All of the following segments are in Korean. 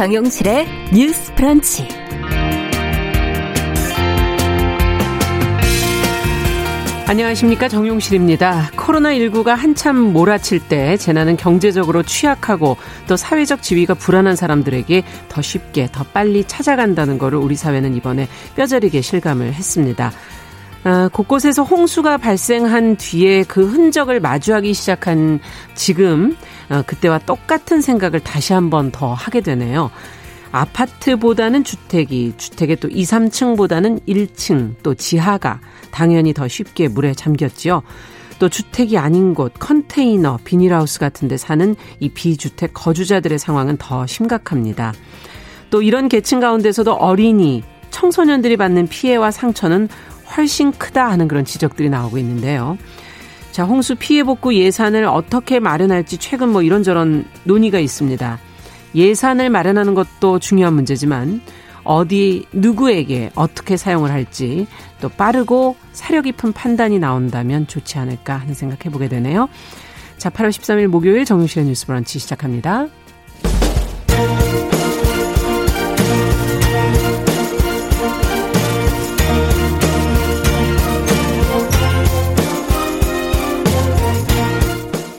정용실의 뉴스 프런치. 안녕하십니까 정용실입니다. 코로나19가 한참 몰아칠 때 재난은 경제적으로 취약하고 또 사회적 지위가 불안한 사람들에게 더 쉽게 더 빨리 찾아간다는 것을 우리 사회는 이번에 뼈저리게 실감을 했습니다. 아, 곳곳에서 홍수가 발생한 뒤에 그 흔적을 마주하기 시작한 지금 어, 그때와 똑같은 생각을 다시 한 번 더 하게 되네요. 아파트보다는 주택이, 주택의 또 2, 3층보다는 1층, 또 지하가 당연히 더 쉽게 물에 잠겼지요. 또 주택이 아닌 곳, 컨테이너, 비닐하우스 같은 데 사는 이 비주택 거주자들의 상황은 더 심각합니다. 또 이런 계층 가운데서도 어린이, 청소년들이 받는 피해와 상처는 훨씬 크다 하는 그런 지적들이 나오고 있는데요. 자, 홍수 피해 복구 예산을 어떻게 마련할지 최근 뭐 이런저런 논의가 있습니다. 예산을 마련하는 것도 중요한 문제지만 어디 누구에게 어떻게 사용을 할지 또 빠르고 사려 깊은 판단이 나온다면 좋지 않을까 하는 생각 해 보게 되네요. 자, 8월 13일 목요일 정유실의 뉴스 브런치 시작합니다.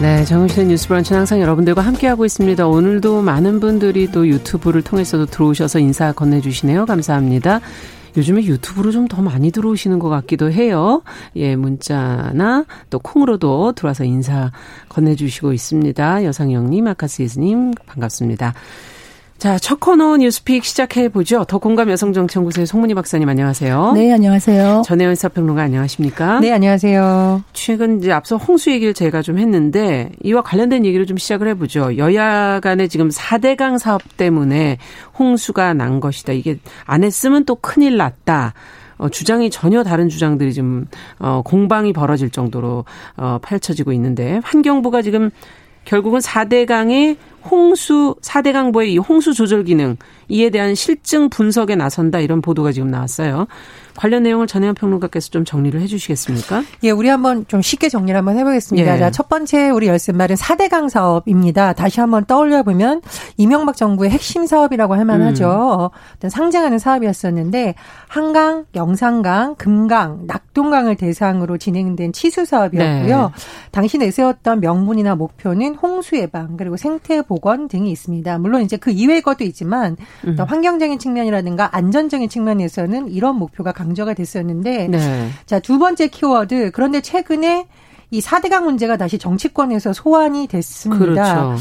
네, 정우실의 뉴스 브런치는 항상 여러분들과 함께하고 있습니다. 오늘도 많은 분들이 또 유튜브를 통해서도 들어오셔서 인사 건네주시네요. 감사합니다. 요즘에 유튜브로 좀 더 많이 들어오시는 것 같기도 해요. 예, 문자나 또 콩으로도 들어와서 인사 건네주시고 있습니다. 여상영님, 아카스이즈님, 반갑습니다. 자, 첫 코너 뉴스픽 시작해 보죠. 더 공감 여성정치연구소의 송문희 박사님 안녕하세요. 네, 안녕하세요. 전혜연 사평론가 안녕하십니까? 네, 안녕하세요. 최근 이제 앞서 홍수 얘기를 제가 좀 했는데 이와 관련된 얘기를 좀 시작을 해 보죠. 여야 간에 지금 4대강 사업 때문에 홍수가 난 것이다. 이게 안 했으면 또 큰일 났다. 어, 주장이 전혀 다른 주장들이 좀, 어, 공방이 벌어질 정도로, 어, 펼쳐지고 있는데, 환경부가 지금 결국은 4대강의 홍수 4대 강보의 이 홍수 조절 기능 이에 대한 실증 분석에 나선다 이런 보도가 지금 나왔어요. 관련 내용을 전혜연 평론가께서 좀 정리를 해 주시겠습니까? 예, 우리 한번 좀 쉽게 정리를 한번 해보겠습니다. 예. 자, 첫 번째 우리 열쇠 말은 4대강 사업입니다. 다시 한번 떠올려 보면 이명박 정부의 핵심 사업이라고 할 만하죠. 음. 상징하는 사업이었었는데 한강, 영산강, 금강, 낙동강을 대상으로 진행된 치수 사업이었고요. 네. 당시 내세웠던 명분이나 목표는 홍수 예방 그리고 생태 보건 등이 있습니다. 물론 이제 그 이외의 것도 있지만 음. 환경적인 측면이라든가 안전적인 측면에서는 이런 목표가 강 강조가 됐었는데 네. 자, 두 번째 키워드 그런데 최근에 이 4대강 문제가 다시 정치권에서 소환이 됐습니다. 그렇죠.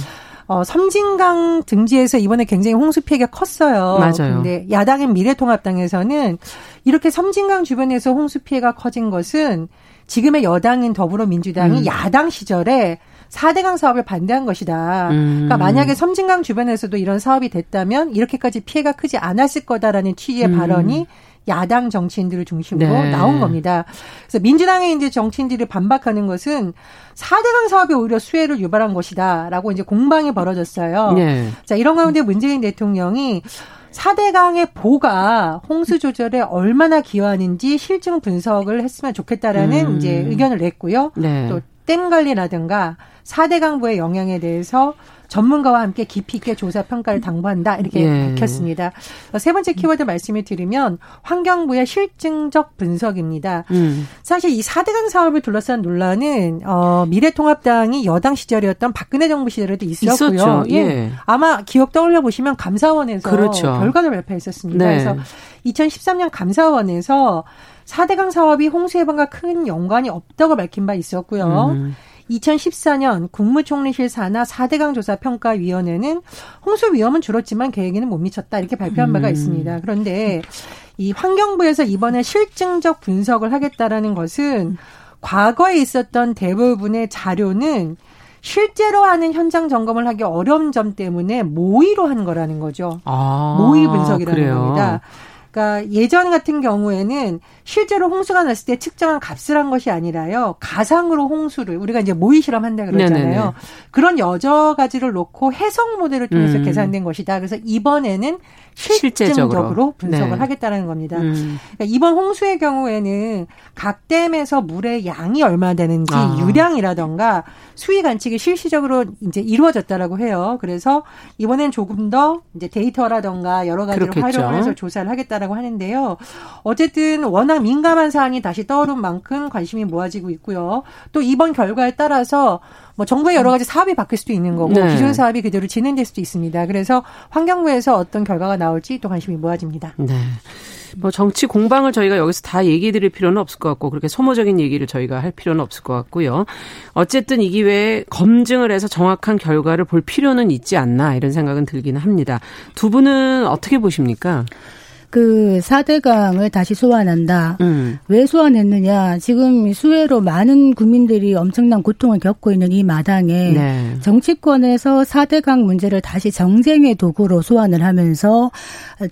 어, 섬진강 등지에서 이번에 굉장히 홍수 피해가 컸어요. 맞아요. 근데 야당인 미래통합당에서는 이렇게 섬진강 주변에서 홍수 피해가 커진 것은 지금의 여당인 더불어민주당이 음. 야당 시절에 4대강 사업을 반대한 것이다. 음. 그러니까 만약에 섬진강 주변에서도 이런 사업이 됐다면 이렇게까지 피해가 크지 않았을 거다라는 취지의 음. 발언이 야당 정치인들을 중심으로 네. 나온 겁니다. 그래서 민주당의 이제 정치인들이 반박하는 것은 4대강 사업이 오히려 수혜를 유발한 것이다라고 이제 공방이 벌어졌어요. 네. 자, 이런 가운데 문재인 대통령이 4대강의 보가 홍수 조절에 얼마나 기여하는지 실증 분석을 했으면 좋겠다라는 음. 이제 의견을 냈고요. 네. 또 댐 관리라든가 4대 강부의 영향에 대해서 전문가와 함께 깊이 있게 조사 평가를 당부한다 이렇게 예. 밝혔습니다. 세 번째 키워드 말씀을 드리면 환경부의 실증적 분석입니다. 음. 사실 이 4대강 사업을 둘러싼 논란은 어, 미래통합당이 여당 시절이었던 박근혜 정부 시절에도 있었고요. 있었죠. 예. 예. 아마 기억 떠올려 보시면 감사원에서 그렇죠. 결과를 발표했었습니다. 네. 그래서 2013년 감사원에서 4대강 사업이 홍수 예방과 큰 연관이 없다고 밝힌 바 있었고요. 음. 2014년 국무총리실 산하 4대강 조사 평가위원회는 홍수 위험은 줄었지만 계획에는 못 미쳤다 이렇게 발표한 바가 음. 있습니다. 그런데 이 환경부에서 이번에 실증적 분석을 하겠다라는 것은 과거에 있었던 대부분의 자료는 실제로 하는 현장 점검을 하기 어려운 점 때문에 모의로 한 거라는 거죠. 아, 모의 분석이라는 그래요. 겁니다. 그러니까 예전 같은 경우에는 실제로 홍수가 났을 때 측정한 값을 한 것이 아니라요. 가상으로 홍수를 우리가 이제 모의 실험한다 그러잖아요. 네네네. 그런 여러 가지를 놓고 해석 모델을 통해서 음. 계산된 것이다. 그래서 이번에는 실질적으로 분석을 네. 하겠다는 겁니다. 음. 그러니까 이번 홍수의 경우에는 각 댐에서 물의 양이 얼마 되는지 아. 유량이라던가 수위 관측이 실시적으로 이제 이루어졌다라고 해요. 그래서 이번엔 조금 더 이제 데이터라던가 여러 가지를 그렇겠죠. 활용해서 조사를 하겠다라고 하는데요. 어쨌든 워낙 민감한 사안이 다시 떠오른 만큼 관심이 모아지고 있고요. 또 이번 결과에 따라서 뭐 정부의 여러 가지 사업이 바뀔 수도 있는 거고 네. 기존 사업이 그대로 진행될 수도 있습니다. 그래서 환경부에서 어떤 결과가 나올지 또 관심이 모아집니다. 네. 뭐 정치 공방을 저희가 여기서 다 얘기해 드릴 필요는 없을 것 같고 그렇게 소모적인 얘기를 저희가 할 필요는 없을 것 같고요. 어쨌든 이 기회에 검증을 해서 정확한 결과를 볼 필요는 있지 않나 이런 생각은 들기는 합니다. 두 분은 어떻게 보십니까? 그 4대강을 다시 소환한다. 음. 왜 소환했느냐. 지금 수해로 많은 국민들이 엄청난 고통을 겪고 있는 이 마당에 네. 정치권에서 4대강 문제를 다시 정쟁의 도구로 소환을 하면서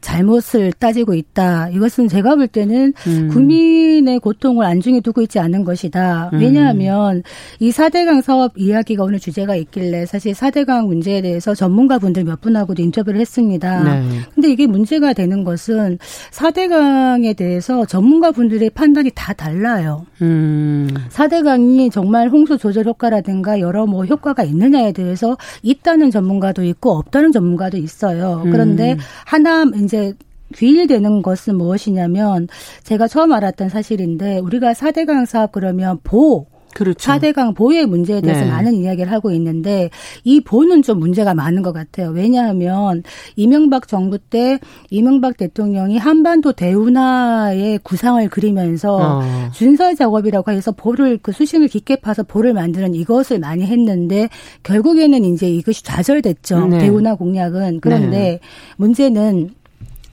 잘못을 따지고 있다. 이것은 제가 볼 때는 음. 국민의 고통을 안중에 두고 있지 않은 것이다. 음. 왜냐하면 음. 이 4대강 사업 이야기가 오늘 주제가 있길래 사실 4대강 문제에 대해서 전문가분들 몇 분하고도 인터뷰를 했습니다. 네. 근데 이게 문제가 되는 것은 보면 4대강에 대해서 전문가 분들의 판단이 다 달라요. 음. 4대강이 정말 홍수 조절 효과라든가 여러 뭐 효과가 있느냐에 대해서 있다는 전문가도 있고 없다는 전문가도 있어요. 그런데 음. 하나 이제 귀일되는 것은 무엇이냐면 제가 처음 알았던 사실인데 우리가 4대강 사업 그러면 보 그렇죠. 4대강 보의 문제에 대해서 네. 많은 이야기를 하고 있는데 이 보는 좀 문제가 많은 것 같아요. 왜냐하면 이명박 정부 때 이명박 대통령이 한반도 대운하의 구상을 그리면서 어. 준설 작업이라고 해서 보를 그 수심을 깊게 파서 보를 만드는 이것을 많이 했는데 결국에는 이제 이것이 좌절됐죠. 네. 대운하 공약은. 그런데 네. 문제는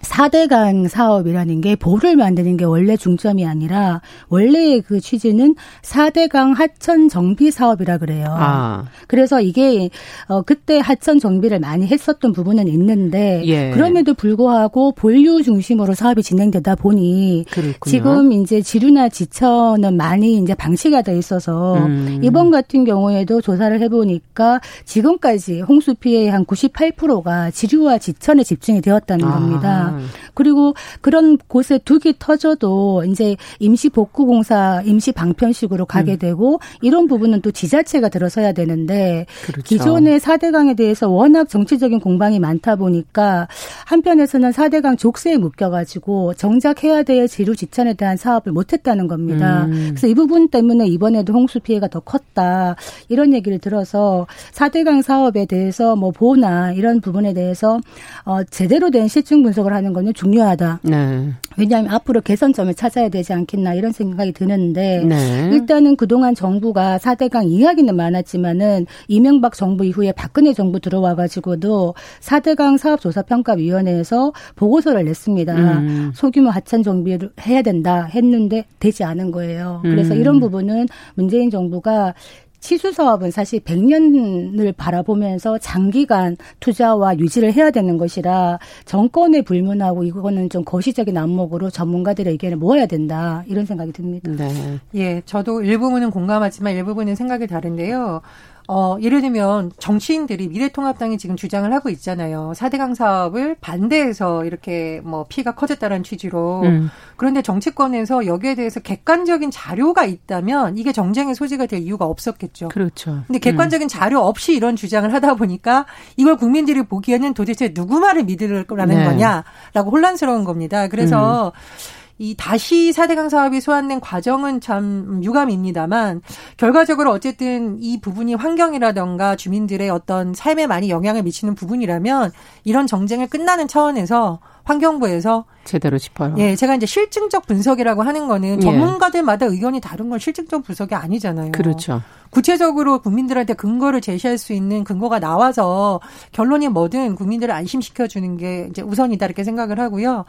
4대강 사업이라는 게 보를 만드는 게 원래 중점이 아니라 원래의 그 취지는 4대강 하천 정비 사업이라 그래요. 아. 그래서 이게 어 그때 하천 정비를 많이 했었던 부분은 있는데 예. 그럼에도 불구하고 본류 중심으로 사업이 진행되다 보니 그렇군요. 지금 이제 지류나 지천은 많이 이제 방치가 돼 있어서 음. 이번 같은 경우에도 조사를 해 보니까 지금까지 홍수 피해의 한 98%가 지류와 지천에 집중이 되었다는 아. 겁니다. Mm. 그리고 그런 곳에 둑이 터져도 이제 임시 복구 공사, 임시 방편식으로 가게 음. 되고 이런 부분은 또 지자체가 들어서야 되는데 그렇죠. 기존의 4대강에 대해서 워낙 정치적인 공방이 많다 보니까 한편에서는 4대강 족쇄에 묶여가지고 정작 해야 될 지류 지천에 대한 사업을 못했다는 겁니다. 음. 그래서 이 부분 때문에 이번에도 홍수 피해가 더 컸다 이런 얘기를 들어서 4대강 사업에 대해서 뭐 보나 이런 부분에 대해서 어 제대로 된 실증 분석을 하는 거는 중요하다. 네. 왜냐하면 앞으로 개선점을 찾아야 되지 않겠나 이런 생각이 드는데 네. 일단은 그동안 정부가 4대강 이야기는 많았지만은 이명박 정부 이후에 박근혜 정부 들어와 가지고도 4대강 사업조사평가위원회에서 보고서를 냈습니다. 음. 소규모 하천 정비를 해야 된다 했는데 되지 않은 거예요. 그래서 음. 이런 부분은 문재인 정부가 치수 사업은 사실 100년을 바라보면서 장기간 투자와 유지를 해야 되는 것이라 정권에 불문하고 이거는 좀 거시적인 안목으로 전문가들의 의견을 모아야 된다 이런 생각이 듭니다. 네. 예, 저도 일부분은 공감하지만 일부분은 생각이 다른데요. 어, 예를 들면 정치인들이 미래통합당이 지금 주장을 하고 있잖아요. 4대강 사업을 반대해서 이렇게 뭐 피해가 커졌다는 취지로. 음. 그런데 정치권에서 여기에 대해서 객관적인 자료가 있다면 이게 정쟁의 소지가 될 이유가 없었겠죠. 그렇죠. 근데 객관적인 음. 자료 없이 이런 주장을 하다 보니까 이걸 국민들이 보기에는 도대체 누구 말을 믿으라는 네. 거냐라고 혼란스러운 겁니다. 그래서 음. 이 다시 사대강 사업이 소환된 과정은 참 유감입니다만 결과적으로 어쨌든 이 부분이 환경이라던가 주민들의 어떤 삶에 많이 영향을 미치는 부분이라면 이런 정쟁을 끝나는 차원에서 환경부에서 제대로 짚어요. 예, 제가 이제 실증적 분석이라고 하는 거는 예. 전문가들마다 의견이 다른 건 실증적 분석이 아니잖아요. 그렇죠. 구체적으로 국민들한테 근거를 제시할 수 있는 근거가 나와서 결론이 뭐든 국민들을 안심시켜 주는 게 이제 우선이다 이렇게 생각을 하고요.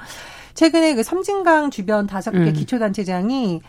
최근에 그 섬진강 주변 다섯 개 음. 기초단체장이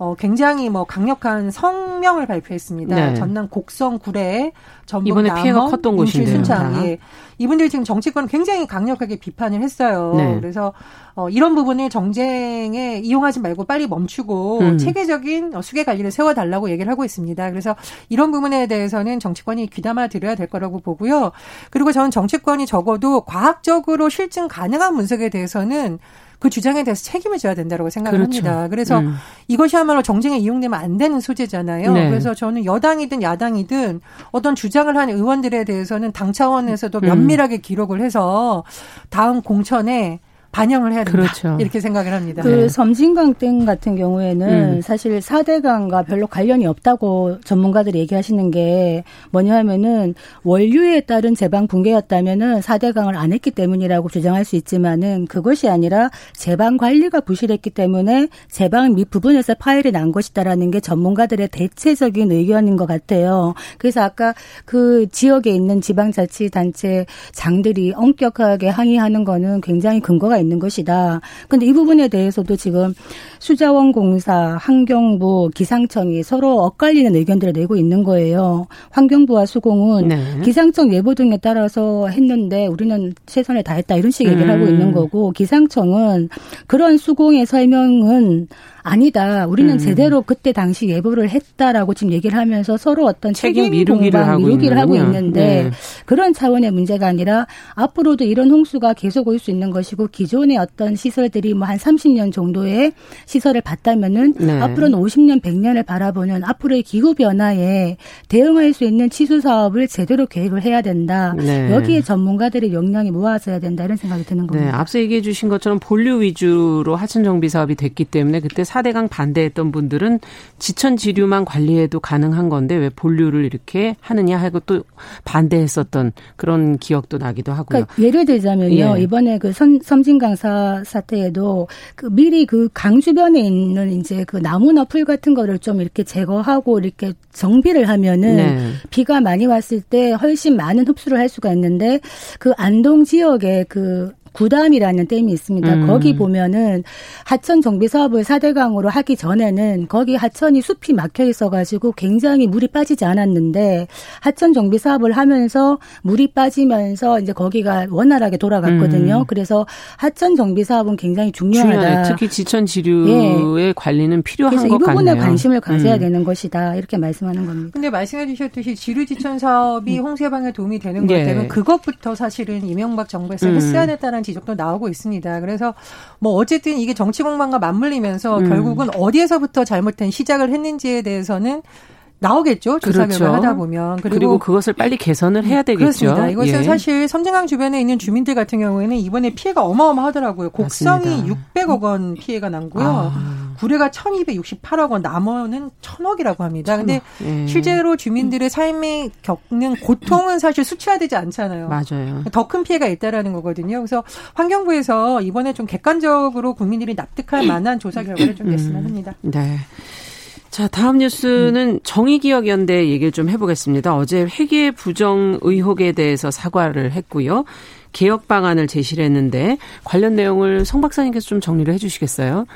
어, 굉장히 뭐 강력한 성명을 발표했습니다. 네. 전남 곡성 구례 전북 이번에 남원, 피해가 컸던 곳인데요. 순창 예. 이분들 지금 정치권을 굉장히 강력하게 비판을 했어요. 네. 그래서 어, 이런 부분을 정쟁에 이용하지 말고 빨리 멈추고 음. 체계적인 어, 수계 관리를 세워달라고 얘기를 하고 있습니다. 그래서 이런 부분에 대해서는 정치권이 귀담아 들여야 될 거라고 보고요. 그리고 저는 정치권이 적어도 과학적으로 실증 가능한 문석에 대해서는 그 주장에 대해서 책임을 져야 된다고 생각을 그렇죠. 합니다. 그래서 음. 이것이야말로 정쟁에 이용되면 안 되는 소재잖아요. 네. 그래서 저는 여당이든 야당이든 어떤 주장을 한 의원들에 대해서는 당 차원에서도 음. 면밀하게 기록을 해서 다음 공천에 반영을 해야 된다. 그렇죠. 이렇게 생각을 합니다. 그 네. 섬진강 댐 같은 경우에는 음. 사실 4대강과 별로 관련이 없다고 전문가들이 얘기하시는 게 뭐냐 하면은 원류에 따른 제방 붕괴였다면은 4대강을 안 했기 때문이라고 주장할 수 있지만은 그것이 아니라 제방 관리가 부실했기 때문에 제방 밑 부분에서 파열이 난 것이다라는 게 전문가들의 대체적인 의견인 것 같아요. 그래서 아까 그 지역에 있는 지방자치단체 장들이 엄격하게 항의하는 거는 굉장히 근거가 있는 것이다. 근데 이 부분에 대해서도 지금 수자원 공사, 환경부, 기상청이 서로 엇갈리는 의견들을 내고 있는 거예요. 환경부와 수공은 네. 기상청 예보 등에 따라서 했는데 우리는 최선을 다했다 이런 식 얘기를 음. 하고 있는 거고 기상청은 그런 수공의 설명은 아니다. 우리는 음. 제대로 그때 당시 예보를 했다라고 지금 얘기를 하면서 서로 어떤 책임 미루기를 하고, 미루기를 하고 있는데 네. 그런 차원의 문제가 아니라 앞으로도 이런 홍수가 계속 올 수 있는 것이고 기존의 어떤 시설들이 뭐 한 30년 정도의 시설을 봤다면은 네. 앞으로는 50년, 100년을 바라보는 앞으로의 기후 변화에 대응할 수 있는 치수 사업을 제대로 계획을 해야 된다. 네. 여기에 전문가들의 역량이 모아져야 된다 이런 생각이 드는 네. 겁니다. 앞서 얘기해 주신 것처럼 본류 위주로 하천 정비 사업이 됐기 때문에 그때 4대강 반대했던 분들은 지천 지류만 관리해도 가능한 건데 왜 본류를 이렇게 하느냐 하고 또 반대했었던 그런 기억도 나기도 하고요. 그러니까 예를 들자면요. 예. 이번에 그 선, 섬진강사 사태에도 그 미리 그 강 주변에 있는 이제 그 나무나 풀 같은 거를 좀 이렇게 제거하고 이렇게 정비를 하면은 네. 비가 많이 왔을 때 훨씬 많은 흡수를 할 수가 있는데 그 안동 지역에 그 구담이라는 댐이 있습니다. 음. 거기 보면은 하천 정비 사업을 4대 강으로 하기 전에는 거기 하천이 숲이 막혀 있어가지고 굉장히 물이 빠지지 않았는데 하천 정비 사업을 하면서 물이 빠지면서 이제 거기가 원활하게 돌아갔거든요. 음. 그래서 하천 정비 사업은 굉장히 중요하다. 중요하네. 특히 지천 지류의 예. 관리는 필요한 것 같네요. 이 부분에 관심을 가져야 음. 되는 것이다. 이렇게 말씀하는 겁니다. 근데 말씀해 주셨듯이 지류 지천 사업이 음. 홍세방에 도움이 되는 것 같다면 예. 그것부터 사실은 이명박 정부에서 음. 했어야 됐 다는 지적도 나오고 있습니다. 그래서 뭐 어쨌든 이게 정치 공방과 맞물리면서 음. 결국은 어디에서부터 잘못된 시작을 했는지에 대해서는 나오겠죠. 조사 그렇죠. 결과 하다 보면. 그리고, 그리고, 그것을 빨리 개선을 해야 되겠죠. 그렇습니다. 이것은 예. 사실 섬진강 주변에 있는 주민들 같은 경우에는 이번에 피해가 어마어마하더라고요. 곡성이 맞습니다. 600억 원 피해가 난고요. 아. 구례가 1268억 원, 남원은 1000억이라고 합니다. 근데 예. 실제로 주민들의 삶에 겪는 고통은 사실 수치화되지 않잖아요. 맞아요. 더 큰 피해가 있다라는 거거든요. 그래서 환경부에서 이번에 좀 객관적으로 국민들이 납득할 만한 조사 결과를 좀 냈으면 합니다. 네. 자, 다음 뉴스는 정의기억연대 얘기를 좀 해보겠습니다. 어제 회계 부정 의혹에 대해서 사과를 했고요. 개혁 방안을 제시를 했는데 관련 내용을 성 박사님께서 좀 정리를 해주시겠어요?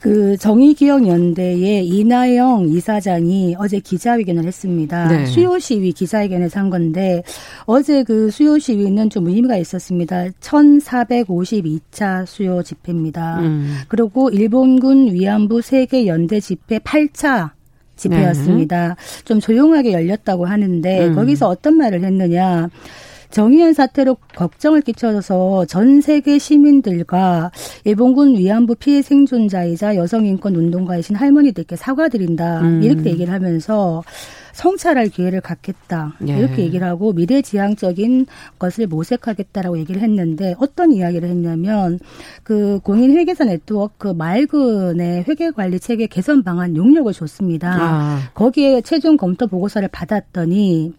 그 정의기억연대의 이나영 이사장이 어제 기자회견을 했습니다. 네. 수요 시위 기자회견에서 한 건데 어제 그 수요 시위는 좀 의미가 있었습니다. 1452차 수요 집회입니다. 음. 그리고 일본군 위안부 세계 연대 집회 8차 집회였습니다. 네. 좀 조용하게 열렸다고 하는데 음. 거기서 어떤 말을 했느냐. 정의연 사태로 걱정을 끼쳐서 전 세계 시민들과 일본군 위안부 피해 생존자이자 여성인권 운동가이신 할머니들께 사과드린다. 음. 이렇게 얘기를 하면서 성찰할 기회를 갖겠다. 예. 이렇게 얘기를 하고 미래지향적인 것을 모색하겠다라고 얘기를 했는데 어떤 이야기를 했냐면 그 공인 회계사 네트워크 말근의 회계 관리 체계 개선 방안 용역을 줬습니다. 아. 거기에 최종 검토 보고서를 받았더니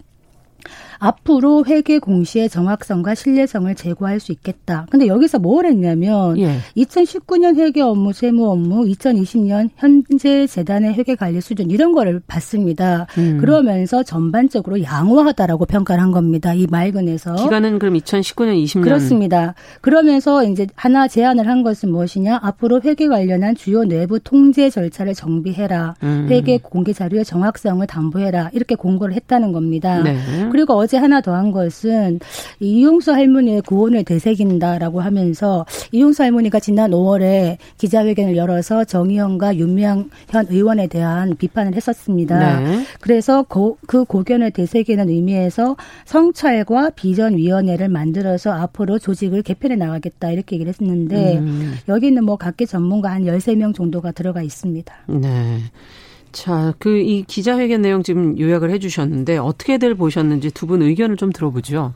앞으로 회계 공시의 정확성과 신뢰성을 제고할 수 있겠다. 근데 여기서 뭘 했냐면 예. 2019년 회계 업무, 세무 업무, 2020년 현재 재단의 회계 관리 수준 이런 거를 봤습니다. 음. 그러면서 전반적으로 양호하다라고 평가를 한 겁니다. 이 말근에서 기간은 그럼 2019년, 20년 그렇습니다. 그러면서 이제 하나 제안을 한 것은 무엇이냐? 앞으로 회계 관련한 주요 내부 통제 절차를 정비해라. 음. 회계 공개 자료의 정확성을 담보해라. 이렇게 공고를 했다는 겁니다. 네. 그리고 어제 하나 더 한 것은 이용수 할머니의 구원을 되새긴다라고 하면서 이용수 할머니가 지난 5월에 기자회견을 열어서 정의원과 윤미향 현 의원에 대한 비판을 했었습니다. 네. 그래서 고, 그 고견을 되새기는 의미에서 성찰과 비전위원회를 만들어서 앞으로 조직을 개편해 나가겠다 이렇게 얘기를 했는데 음. 여기는 뭐 각계 전문가 한 13명 정도가 들어가 있습니다. 네. 자, 그 이 기자회견 내용 지금 요약을 해 주셨는데 어떻게들 보셨는지 두 분 의견을 좀 들어보죠.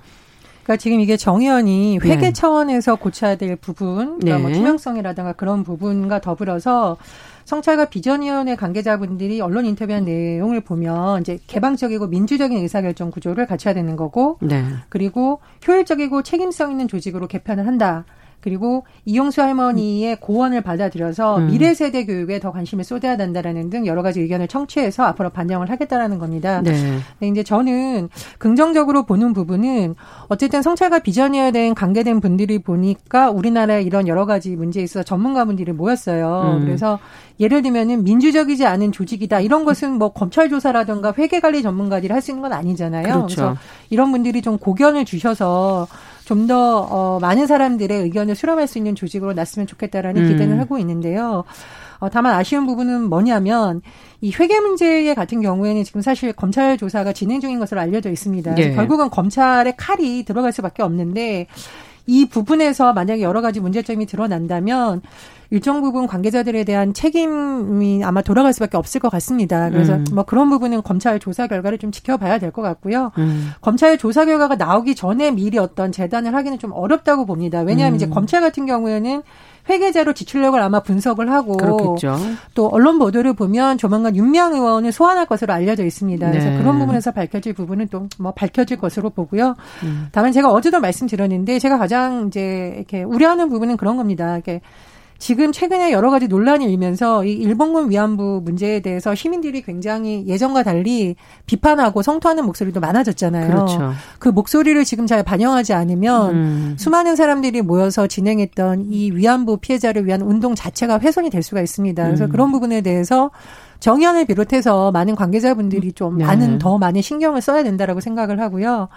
그러니까 지금 이게 정의원이 회계 네. 차원에서 고쳐야 될 부분, 그러니까 뭐 네. 뭐 투명성이라든가 그런 부분과 더불어서 성찰과 비전위원회 관계자분들이 언론 인터뷰한 내용을 보면 이제 개방적이고 민주적인 의사결정 구조를 갖춰야 되는 거고, 네. 그리고 효율적이고 책임성 있는 조직으로 개편을 한다. 그리고 이용수 할머니의 고언을 받아들여서 음. 미래 세대 교육에 더 관심을 쏟아야 된다라는 등 여러 가지 의견을 청취해서 앞으로 반영을 하겠다라는 겁니다. 네. 근데 이제 저는 긍정적으로 보는 부분은 어쨌든 성찰과 비전이어야 된 관계된 분들이 보니까 우리나라에 이런 여러 가지 문제에 있어서 전문가분들이 모였어요. 음. 그래서 예를 들면은 민주적이지 않은 조직이다 이런 것은 뭐 검찰 조사라든가 회계 관리 전문가들이 할 수 있는 건 아니잖아요. 그렇죠. 그래서 이런 분들이 좀 고견을 주셔서 좀더 어, 많은 사람들의 의견을 수렴할 수 있는 조직으로 났으면 좋겠다라는 음. 기대를 하고 있는데요. 어, 다만 아쉬운 부분은 뭐냐면 이 회계 문제 같은 경우에는 지금 사실 검찰 조사가 진행 중인 것으로 알려져 있습니다. 네. 결국은 검찰의 칼이 들어갈 수밖에 없는데 이 부분에서 만약에 여러 가지 문제점이 드러난다면 일정 부분 관계자들에 대한 책임이 아마 돌아갈 수밖에 없을 것 같습니다. 그래서 음. 뭐 그런 부분은 검찰 조사 결과를 좀 지켜봐야 될 것 같고요. 음. 검찰 조사 결과가 나오기 전에 미리 어떤 재단을 하기는 좀 어렵다고 봅니다. 왜냐하면 음. 이제 검찰 같은 경우에는 회계자료 지출력을 아마 분석을 하고 그렇겠죠. 또 언론 보도를 보면 조만간 윤미향 의원을 소환할 것으로 알려져 있습니다. 그래서 네. 그런 부분에서 밝혀질 부분은 또 뭐 밝혀질 것으로 보고요. 음. 다만 제가 어제도 말씀드렸는데 제가 가장 이제 이렇게 우려하는 부분은 그런 겁니다. 이렇게 지금 최근에 여러 가지 논란이 일면서 이 일본군 위안부 문제에 대해서 시민들이 굉장히 예전과 달리 비판하고 성토하는 목소리도 많아졌잖아요. 그렇죠. 그 목소리를 지금 잘 반영하지 않으면 음. 수많은 사람들이 모여서 진행했던 이 위안부 피해자를 위한 운동 자체가 훼손이 될 수가 있습니다. 그래서 음. 그런 부분에 대해서 정의원을 비롯해서 많은 관계자분들이 좀 네. 많은 더 많은 신경을 써야 된다라고 생각을 하고요.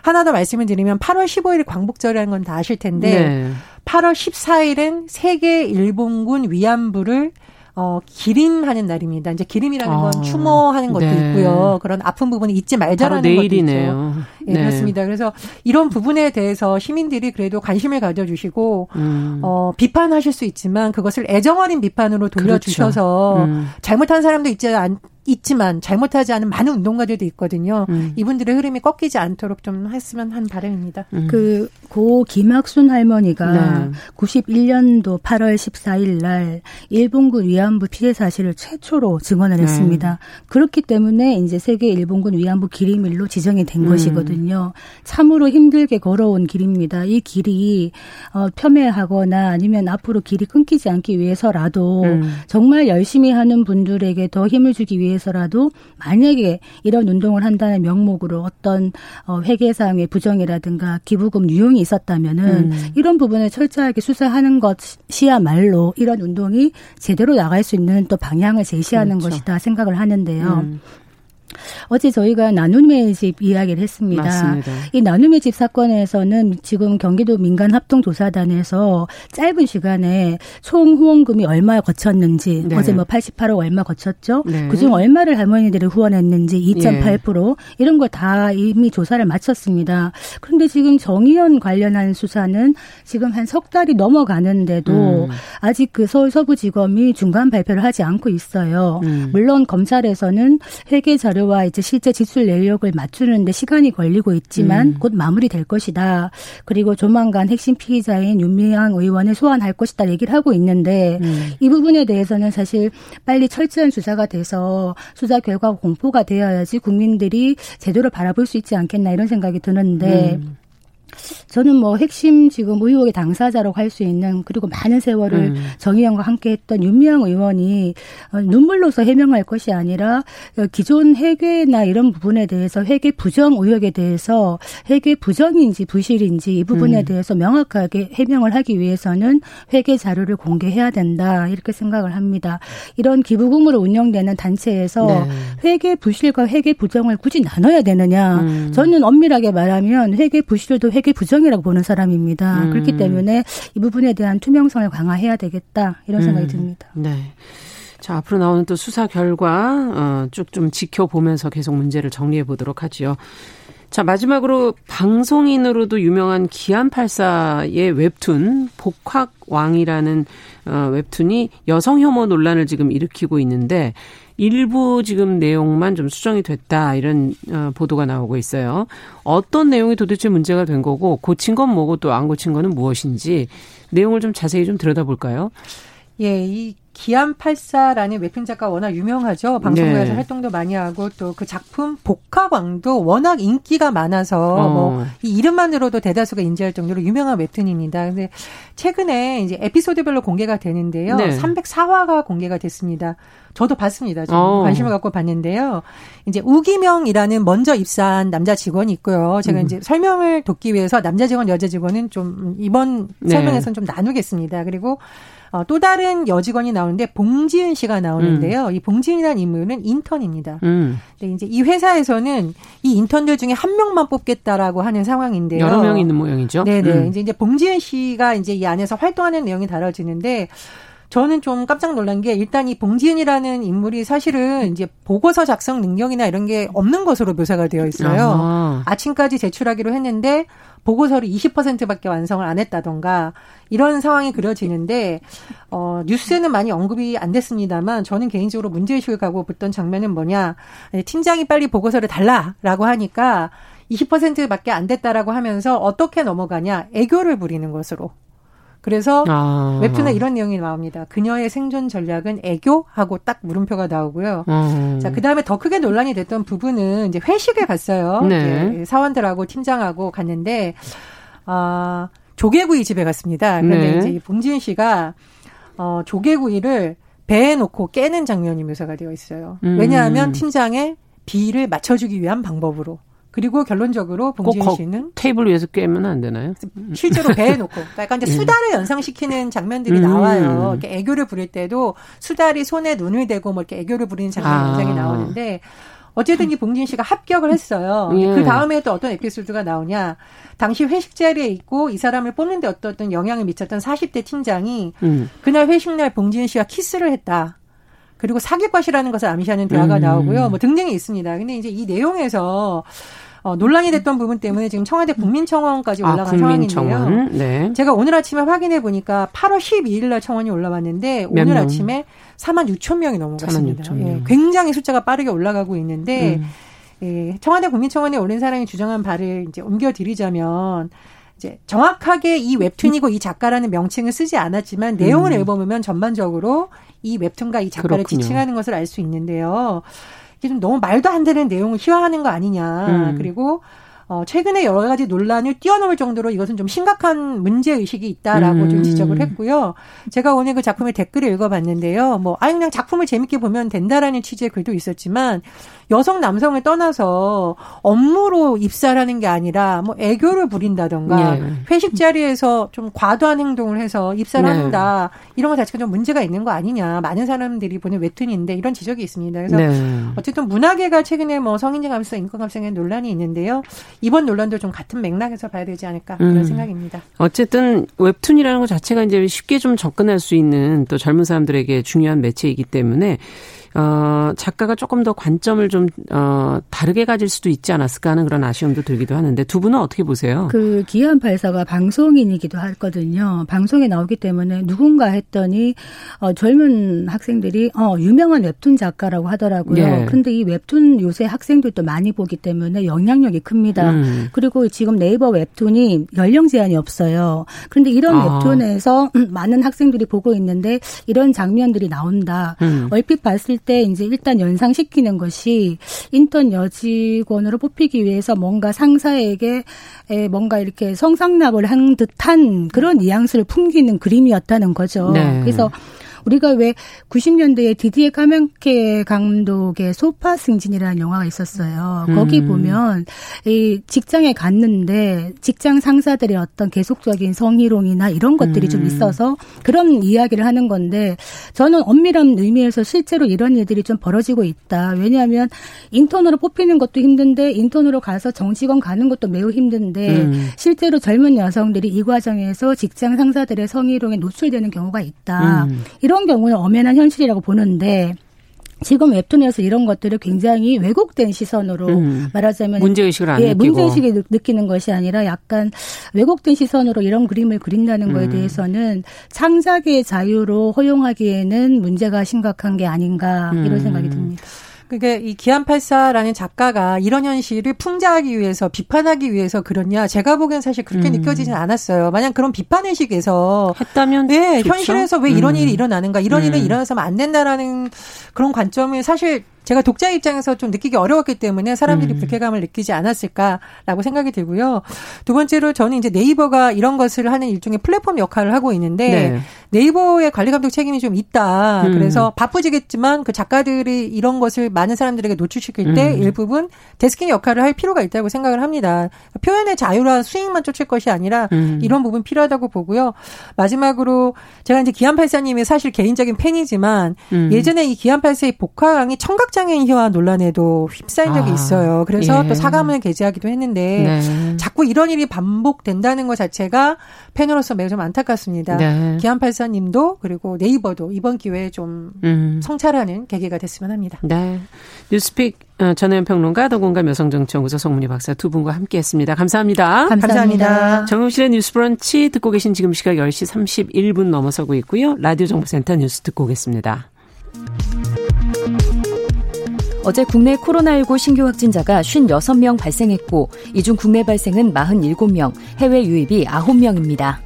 하나 더 말씀을 드리면 8월 15일 광복절이라는 건 다 아실 텐데 네. 8월 14일은 세계 일본군 위안부를 어, 기림하는 날입니다. 이제 기림이라는 건 아, 추모하는 것도 네. 있고요. 그런 아픈 부분을 잊지 말자라는 내일이네요. 것도 있죠. 네, 네. 그렇습니다. 그래서 이런 부분에 대해서 시민들이 그래도 관심을 가져주시고 음. 어, 비판하실 수 있지만 그것을 애정어린 비판으로 돌려주셔서 그렇죠. 음. 잘못한 사람도 있지 않. 있지만 잘못하지 않은 많은 운동가들도 있거든요. 음. 이분들의 흐름이 꺾이지 않도록 좀 했으면 한 바람입니다. 음. 그고 김학순 할머니가 네. 91년도 8월 14일 날 일본군 위안부 피해 사실을 최초로 증언을 네. 했습니다. 그렇기 때문에 이제 세계 일본군 위안부 기림일로 지정이 된 음. 것이거든요. 참으로 힘들게 걸어온 길입니다. 이 길이 어, 폄훼하거나 아니면 앞으로 길이 끊기지 않기 위해서라도 음. 정말 열심히 하는 분들에게 더 힘을 주기 위해 위해서라도 만약에 이런 운동을 한다는 명목으로 어떤 어, 회계상의 부정이라든가 기부금 유용이 있었다면은 음. 이런 부분을 철저하게 수사하는 것이야말로 이런 운동이 제대로 나갈 수 있는 또 방향을 제시하는 그렇죠. 것이다 생각을 하는데요. 음. 어제 저희가 나눔의 집 이야기를 했습니다. 맞습니다. 이 나눔의 집 사건에서는 지금 경기도 민간합동조사단에서 짧은 시간에 총 후원금이 얼마 거쳤는지 네. 어제 뭐 88억 얼마 거쳤죠. 네. 그중 얼마를 할머니들이 후원했는지 2.8% 예. 이런 걸 다 이미 조사를 마쳤습니다. 그런데 지금 정의연 관련한 수사는 지금 한 석 달이 넘어가는데도 음. 아직 그 서울 서부지검이 중간 발표를 하지 않고 있어요. 음. 물론 검찰에서는 회계 자료 자료와 이제 실제 지출 내역을 맞추는데 시간이 걸리고 있지만 음. 곧 마무리될 것이다. 그리고 조만간 핵심 피의자인 윤미향 의원을 소환할 것이다 얘기를 하고 있는데 음. 이 부분에 대해서는 사실 빨리 철저한 수사가 돼서 수사 결과가 공포가 되어야지 국민들이 제대로 바라볼 수 있지 않겠나 이런 생각이 드는데 음. 저는 뭐 핵심 지금 의혹의 당사자라고 할 수 있는 그리고 많은 세월을 음. 정의연과 함께 했던 윤미향 의원이 어, 눈물로서 해명할 것이 아니라 어, 기존 회계나 이런 부분에 대해서 회계 부정 의혹에 대해서 회계 부정인지 부실인지 이 부분에 음. 대해서 명확하게 해명을 하기 위해서는 회계 자료를 공개해야 된다 이렇게 생각을 합니다. 이런 기부금으로 운영되는 단체에서 네. 회계 부실과 회계 부정을 굳이 나눠야 되느냐? 음. 저는 엄밀하게 말하면 회계 부실도 회계 부정이라고 보는 사람입니다. 음. 그렇기 때문에 이 부분에 대한 투명성을 강화해야 되겠다 이런 생각이 음. 듭니다. 네. 자, 앞으로 나오는 또 수사 결과 어, 쭉 좀 지켜보면서 계속 문제를 정리해 보도록 하지요. 자, 마지막으로 방송인으로도 유명한 기안84의 웹툰 복학왕이라는 어, 웹툰이 여성 혐오 논란을 지금 일으키고 있는데 일부 지금 내용만 좀 수정이 됐다 이런 어, 보도가 나오고 있어요. 어떤 내용이 도대체 문제가 된 거고 고친 건 뭐고 또 안 고친 거는 무엇인지 내용을 좀 자세히 좀 들여다볼까요? 예, 이 기안 84라는 웹툰 작가 워낙 유명하죠. 방송국에서 네. 활동도 많이 하고 또 그 작품 복화광도 워낙 인기가 많아서 어. 뭐이 이름만으로도 대다수가 인지할 정도로 유명한 웹툰입니다. 근데 최근에 이제 에피소드별로 공개가 되는데요. 네. 304화가 공개가 됐습니다. 저도 봤습니다. 좀 어. 관심을 갖고 봤는데요. 이제 우기명이라는 먼저 입사한 남자 직원이 있고요. 제가 음. 이제 설명을 돕기 위해서 남자 직원, 여자 직원은 좀 이번 네. 설명에서는 좀 나누겠습니다. 그리고 어, 또 다른 여직원이 나오는데 봉지은 씨가 나오는데요. 음. 이 봉지은이라는 인물은 인턴입니다. 음. 근데 이제 이 회사에서는 이 인턴들 중에 한 명만 뽑겠다라고 하는 상황인데요. 여러 명 있는 모양이죠. 네네. 음. 이제 이제 봉지은 씨가 이제 이 안에서 활동하는 내용이 다뤄지는데 저는 좀 깜짝 놀란 게 일단 이 봉지은이라는 인물이 사실은 이제 보고서 작성 능력이나 이런 게 없는 것으로 묘사가 되어 있어요. 아. 아침까지 제출하기로 했는데 보고서를 20%밖에 완성을 안 했다던가 이런 상황이 그려지는데 어 뉴스에는 많이 언급이 안 됐습니다만 저는 개인적으로 문제 의식을 갖고 붙던 장면은 뭐냐 팀장이 빨리 보고서를 달라라고 하니까 20%밖에 안 됐다라고 하면서 어떻게 넘어가냐 애교를 부리는 것으로 그래서 아. 웹툰에 이런 내용이 나옵니다. 그녀의 생존 전략은 애교하고 딱 물음표가 나오고요. 음. 자, 그 다음에 더 크게 논란이 됐던 부분은 이제 회식에 갔어요. 네. 이제 사원들하고 팀장하고 갔는데, 아, 조개구이 집에 갔습니다. 그런데 네. 이제 봉지은 씨가, 어, 조개구이를 배에 놓고 깨는 장면이 묘사가 되어 있어요. 음. 왜냐하면 팀장의 비를 맞춰주기 위한 방법으로. 그리고 결론적으로 봉지은 씨는 테이블 위에서 깨면 안 되나요? 실제로 배에 놓고 그러니까 약간 이제 예. 수다를 연상시키는 장면들이 음. 나와요. 이렇게 애교를 부릴 때도 수달이 손에 눈을 대고 뭐 이렇게 애교를 부리는 장면 이 아. 굉장히 나오는데 어쨌든 이 봉진 씨가 합격을 했어요. 예. 그 다음에 또 어떤 에피소드가 나오냐. 당시 회식 자리에 있고 이 사람을 뽑는데 어떤 영향을 미쳤던 40대 팀장이 음. 그날 회식 날 봉진 씨와 키스를 했다. 그리고 사귈 것이라는 것을 암시하는 대화가 음. 나오고요. 뭐 등등이 있습니다. 근데 이제 이 내용에서 어, 논란이 됐던 부분 때문에 지금 청와대 국민청원까지 아, 올라간 아, 상황인데요. 네. 제가 오늘 아침에 확인해 보니까 8월 12일 날 청원이 올라왔는데 오늘 명? 아침에 4만 6천 명이 넘어갔습니다. 4만 6천 명. 예, 굉장히 숫자가 빠르게 올라가고 있는데 음. 예, 청와대 국민청원에 올린 사람이 주장한 바를 이제 옮겨 드리자면 이제 정확하게 이 웹툰이고 이 작가라는 명칭을 쓰지 않았지만 내용을 음. 읽어보면 전반적으로 이 웹툰과 이 작가를 그렇군요. 지칭하는 것을 알 수 있는데요. 이게 좀 너무 말도 안 되는 내용을 희화하는 거 아니냐. 음. 그리고 어, 최근에 여러 가지 논란을 뛰어넘을 정도로 이것은 좀 심각한 문제 의식이 있다라고 음. 좀 지적을 했고요. 제가 오늘 그 작품의 댓글을 읽어봤는데요. 뭐, 아 그냥 작품을 재밌게 보면 된다라는 취지의 글도 있었지만 여성 남성을 떠나서 업무로 입사하는 게 아니라 뭐 애교를 부린다던가 네. 회식 자리에서 좀 과도한 행동을 해서 입사를 네. 한다 이런 것 자체가 좀 문제가 있는 거 아니냐 많은 사람들이 보는 웹툰인데 이런 지적이 있습니다. 그래서 네. 어쨌든 문화계가 최근에 뭐 성인지 감수성, 인권 감수성에 논란이 있는데요. 이번 논란도 좀 같은 맥락에서 봐야 되지 않을까 그런 음. 생각입니다. 어쨌든 웹툰이라는 것 자체가 이제 쉽게 좀 접근할 수 있는 또 젊은 사람들에게 중요한 매체이기 때문에 어, 작가가 조금 더 관점을 좀 어, 다르게 가질 수도 있지 않았을까 하는 그런 아쉬움도 들기도 하는데 두 분은 어떻게 보세요? 그 기안 발사가 방송인이기도 하거든요. 방송에 나오기 때문에 누군가 했더니 어, 젊은 학생들이 어, 유명한 웹툰 작가라고 하더라고요. 예. 그런데 이 웹툰 요새 학생들도 많이 보기 때문에 영향력이 큽니다. 음. 그리고 지금 네이버 웹툰이 연령 제한이 없어요. 그런데 이런 아. 웹툰에서 많은 학생들이 보고 있는데 이런 장면들이 나온다. 음. 얼핏 봤을 때 이제 일단 연상시키는 것이 인턴 여직원으로 뽑히기 위해서 뭔가 상사에게 뭔가 이렇게 성상납을 한 듯한 그런 뉘앙스를 풍기는 그림이었다는 거죠. 네. 그래서 우리가 왜 90년대에 디디에 카멘케 감독의 소파 승진이라는 영화가 있었어요. 음. 거기 보면 이 직장에 갔는데 직장 상사들의 어떤 계속적인 성희롱이나 이런 것들이 음. 좀 있어서 그런 이야기를 하는 건데 저는 엄밀한 의미에서 실제로 이런 일들이 좀 벌어지고 있다. 왜냐하면 인턴으로 뽑히는 것도 힘든데 인턴으로 가서 정직원 가는 것도 매우 힘든데 음. 실제로 젊은 여성들이 이 과정에서 직장 상사들의 성희롱에 노출되는 경우가 있다. 음. 이런 경우는 엄연한 현실이라고 보는데 지금 웹툰에서 이런 것들을 굉장히 왜곡된 시선으로 음. 말하자면 문제의식을 안 예, 느끼고 문제의식을 느끼는 것이 아니라 약간 왜곡된 시선으로 이런 그림을 그린다는 거에 음. 대해서는 창작의 자유로 허용하기에는 문제가 심각한 게 아닌가 이런 음. 생각이 듭니다. 그게 이 기안84라는 작가가 이런 현실을 풍자하기 위해서 비판하기 위해서 그러냐 제가 보기엔 사실 그렇게 음. 느껴지진 않았어요. 만약 그런 비판 의식에서 했다면 네 좋죠? 현실에서 왜 이런 음. 일이 일어나는가 이런 음. 일은 일어나서는 안 된다라는 그런 관점이 사실 제가 독자 입장에서 좀 느끼기 어려웠기 때문에 사람들이 음. 불쾌감을 느끼지 않았을까라고 생각이 들고요. 두 번째로 저는 이제 네이버가 이런 것을 하는 일종의 플랫폼 역할을 하고 있는데 네. 이버의 관리 감독 책임이 좀 있다. 음. 그래서 바쁘지겠지만 그 작가들이 이런 것을 많은 사람들에게 노출시킬 때 음. 일부분 데스킹 역할을 할 필요가 있다고 생각을 합니다. 표현의 자유와 수익만 쫓을 것이 아니라 음. 이런 부분 필요하다고 보고요. 마지막으로 제가 이제 기안 팔사님의 사실 개인적인 팬이지만 음. 예전에 이 기안 팔사의 복화강이 청각 청 희화 논란에도 휩싸인 적이 아, 있어요. 그래서 예. 또 사과문을 게재하기도 했는데 네. 자꾸 이런 일이 반복된다는 것 자체가 팬으로서 매우 좀 안타깝습니다. 네. 기안팔사님도 그리고 네이버도 이번 기회에 좀 음. 성찰하는 계기가 됐으면 합니다. 네. 뉴스픽 어, 전혜연 평론가 더공감 여성정치연구소 송문희 박사 두 분과 함께했습니다. 감사합니다. 감사합니다. 감사합니다. 정용실의 뉴스브런치 듣고 계신 지금 시각 10시 31분 넘어서고 있고요. 라디오 정보센터 뉴스 듣고 오겠습니다. 어제 국내 코로나19 신규 확진자가 56명 발생했고 이 중 국내 발생은 47명, 해외 유입이 9명입니다.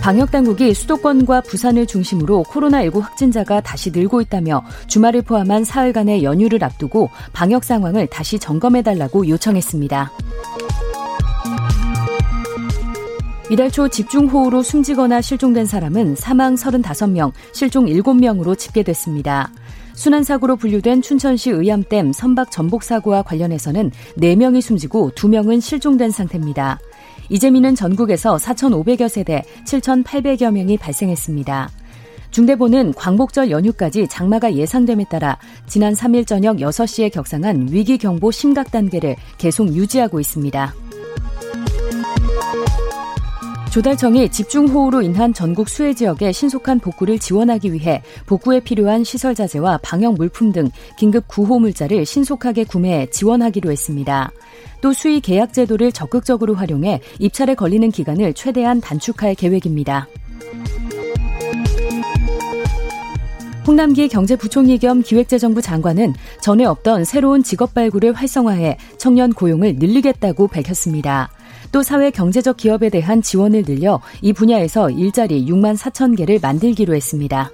방역당국이 수도권과 부산을 중심으로 코로나19 확진자가 다시 늘고 있다며 주말을 포함한 사흘간의 연휴를 앞두고 방역 상황을 다시 점검해달라고 요청했습니다. 이달 초 집중호우로 숨지거나 실종된 사람은 사망 35명, 실종 7명으로 집계됐습니다. 순환사고로 분류된 춘천시 의암댐 선박 전복 사고와 관련해서는 4명이 숨지고 2명은 실종된 상태입니다. 이재민은 전국에서 4,500여 세대 7,800여 명이 발생했습니다. 중대본은 광복절 연휴까지 장마가 예상됨에 따라 지난 3일 저녁 6시에 격상한 위기경보 심각 단계를 계속 유지하고 있습니다. 조달청이 집중호우로 인한 전국 수해 지역의 신속한 복구를 지원하기 위해 복구에 필요한 시설 자재와 방역 물품 등 긴급 구호 물자를 신속하게 구매해 지원하기로 했습니다. 또 수의 계약 제도를 적극적으로 활용해 입찰에 걸리는 기간을 최대한 단축할 계획입니다. 홍남기 경제부총리 겸 기획재정부 장관은 전에 없던 새로운 직업 발굴을 활성화해 청년 고용을 늘리겠다고 밝혔습니다. 또 사회 경제적 기업에 대한 지원을 늘려 이 분야에서 일자리 6만 4천 개를 만들기로 했습니다.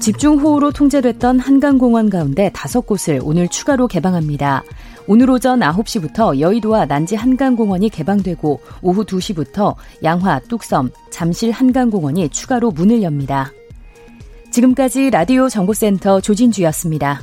집중호우로 통제됐던 한강공원 가운데 다섯 곳을 오늘 추가로 개방합니다. 오늘 오전 9시부터 여의도와 난지 한강공원이 개방되고 오후 2시부터 양화, 뚝섬, 잠실 한강공원이 추가로 문을 엽니다. 지금까지 라디오 정보센터 조진주였습니다.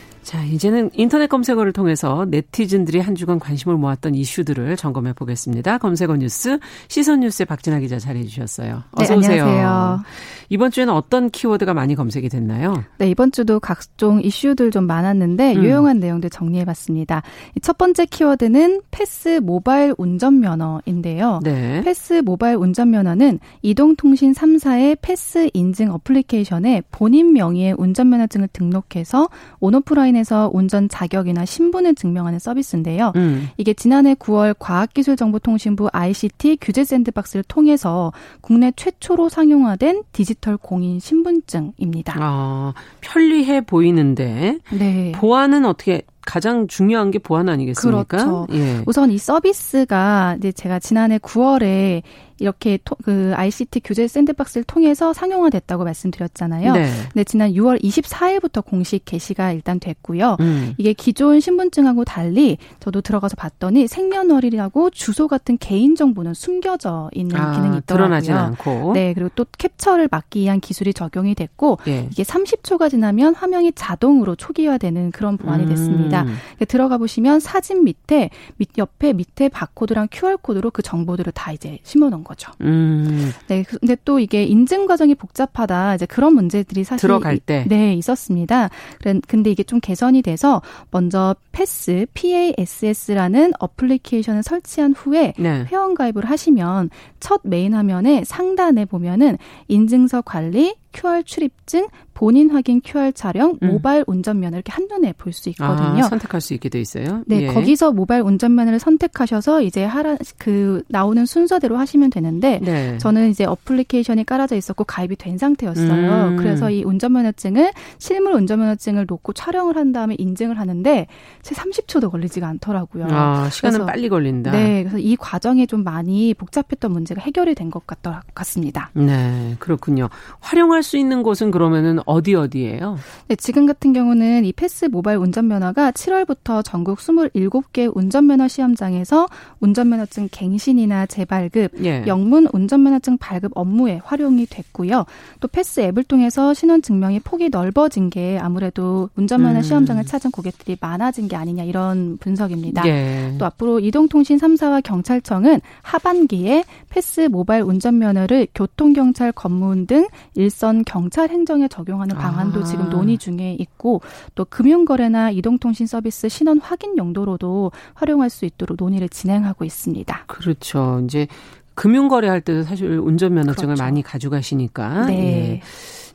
자, 이제는 인터넷 검색어를 통해서 네티즌들이 한 주간 관심을 모았던 이슈들을 점검해 보겠습니다. 검색어 뉴스 시선 뉴스의 박진아 기자 자리해 주셨어요. 어서 네, 오세요. 안녕하세요. 이번 주에는 어떤 키워드가 많이 검색이 됐나요? 네, 이번 주도 각종 이슈들 좀 많았는데 음. 유용한 내용들 정리해 봤습니다. 첫 번째 키워드는 패스 모바일 운전 면허인데요. 네. 패스 모바일 운전 면허는 이동통신 3사의 패스 인증 어플리케이션에 본인 명의의 운전 면허증을 등록해서 온오프라인 에서 운전 자격이나 신분을 증명하는 서비스인데요. 음. 이게 지난해 9월 과학기술정보통신부 ICT 규제 샌드박스를 통해서 국내 최초로 상용화된 디지털 디지털 공인 신분증입니다. 아, 편리해 보이는데 네. 보안은 어떻게 가장 중요한 게 보안 아니겠습니까? 그렇죠. 예. 우선 이 서비스가 이제 제가 지난해 9월에 이렇게 토, 그 ICT 규제 샌드박스를 통해서 상용화됐다고 말씀드렸잖아요. 네. 근데 지난 6월 24일부터 공식 개시가 일단 됐고요. 음. 이게 기존 신분증하고 달리 저도 들어가서 봤더니 생년월일이라고 주소 같은 개인 정보는 숨겨져 있는 아, 기능이 있더라고요. 드러나지 않고. 네, 그리고 또 캡처를 막기 위한 기술이 적용이 됐고 예. 이게 30초가 지나면 화면이 자동으로 초기화되는 그런 보안이 됐습니다. 음. 들어가 보시면 사진 밑에 밑 옆에 밑에 바코드랑 QR 코드로 그 정보들을 다 이제 심어 놓은 거. 거죠. 음. 네, 근데 또 이게 인증 과정이 복잡하다. 이제 그런 문제들이 사실 들어갈 때 네, 있었습니다. 근데 이게 좀 개선이 돼서 먼저 패스 PASS라는 어플리케이션을 설치한 후에 네. 회원 가입을 하시면 첫 메인 화면에 상단에 보면은 인증서 관리, QR 출입증, 본인 확인 QR 촬영, 음. 모바일 운전면허 이렇게 한눈에 볼 수 있거든요. 아, 선택할 수 있게 돼 있어요. 네, 예. 거기서 모바일 운전면허를 선택하셔서 이제 하라 그 나오는 순서대로 하시면 되는데 네. 저는 이제 어플리케이션이 깔아져 있었고 가입이 된 상태였어요. 음. 그래서 이 운전면허증을 실물 운전면허증을 놓고 촬영을 한 다음에 인증을 하는데 제 30초도 걸리지가 않더라고요. 아, 시간은 그래서, 빨리 걸린다. 네, 그래서 이 과정이 좀 많이 복잡했던 문제가 해결이 된 것 같습니다. 네, 그렇군요. 활용할 사용할 수 있는 곳은 그러면은 어디 어디예요? 네, 지금 같은 경우는 이 패스 모바일 운전면허가 7월부터 전국 27개 운전면허 시험장에서 운전면허증 갱신이나 재발급, 예. 영문 운전면허증 발급 업무에 활용이 됐고요. 또 패스 앱을 통해서 신원 증명이 폭이 넓어진 게 아무래도 운전면허 음. 시험장을 찾은 고객들이 많아진 게 아니냐 이런 분석입니다. 예. 또 앞으로 이동통신 3사와 경찰청은 하반기에 패스 모바일 운전면허를 교통경찰 검문 등 일선 전 경찰 행정에 적용하는 방안도 아. 지금 논의 중에 있고 또 금융거래나 이동통신 서비스 신원 확인 용도로도 활용할 수 있도록 논의를 진행하고 있습니다. 그렇죠. 이제 금융거래할 때도 사실 운전면허증을 그렇죠. 많이 가져가시니까. 네. 예.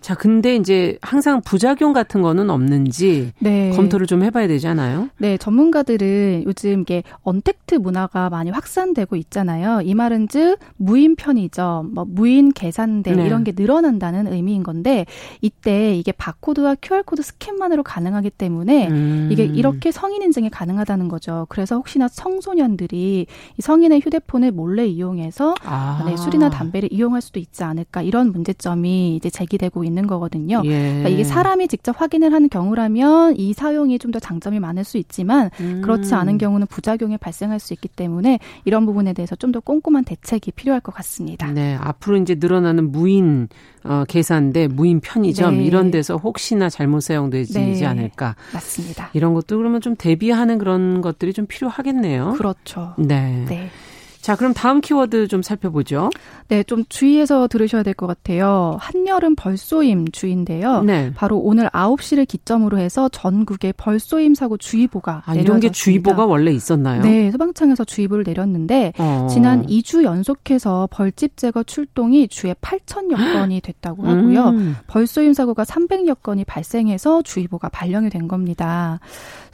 자, 근데 이제 항상 부작용 같은 거는 없는지 네. 검토를 좀 해봐야 되지 않아요? 네, 전문가들은 요즘 이게 언택트 문화가 많이 확산되고 있잖아요. 이 말은 즉 무인 편의점, 뭐 무인 계산대 네. 이런 게 늘어난다는 의미인 건데 이때 이게 바코드와 QR 코드 스캔만으로 가능하기 때문에 음. 이게 이렇게 성인 인증이 가능하다는 거죠. 그래서 혹시나 청소년들이 이 성인의 휴대폰을 몰래 이용해서 아. 네, 술이나 담배를 이용할 수도 있지 않을까 이런 문제점이 이제 제기되고 있는. 있는 거거든요. 예. 그러니까 이게 사람이 직접 확인을 하는 경우라면 이 사용이 좀 더 장점이 많을 수 있지만 음. 그렇지 않은 경우는 부작용이 발생할 수 있기 때문에 이런 부분에 대해서 좀 더 꼼꼼한 대책이 필요할 것 같습니다. 네, 앞으로 이제 늘어나는 무인 어, 계산대, 무인 편의점 네. 이런 데서 혹시나 잘못 사용되지 네. 않을까. 맞습니다. 이런 것도 그러면 좀 대비하는 그런 것들이 좀 필요하겠네요. 그렇죠. 네. 네. 자, 그럼 다음 키워드 좀 살펴보죠. 네, 좀 주의해서 들으셔야 될 것 같아요. 한여름 벌쏘임 주인데요. 네. 바로 오늘 9시를 기점으로 해서 전국에 벌쏘임 사고 주의보가 아, 이런 게 주의보가 원래 있었나요? 네, 소방청에서 주의보를 내렸는데 어. 지난 2주 연속해서 벌집 제거 출동이 주에 8천여 건이 됐다고 하고요. 음. 벌쏘임 사고가 300여 건이 발생해서 주의보가 발령이 된 겁니다.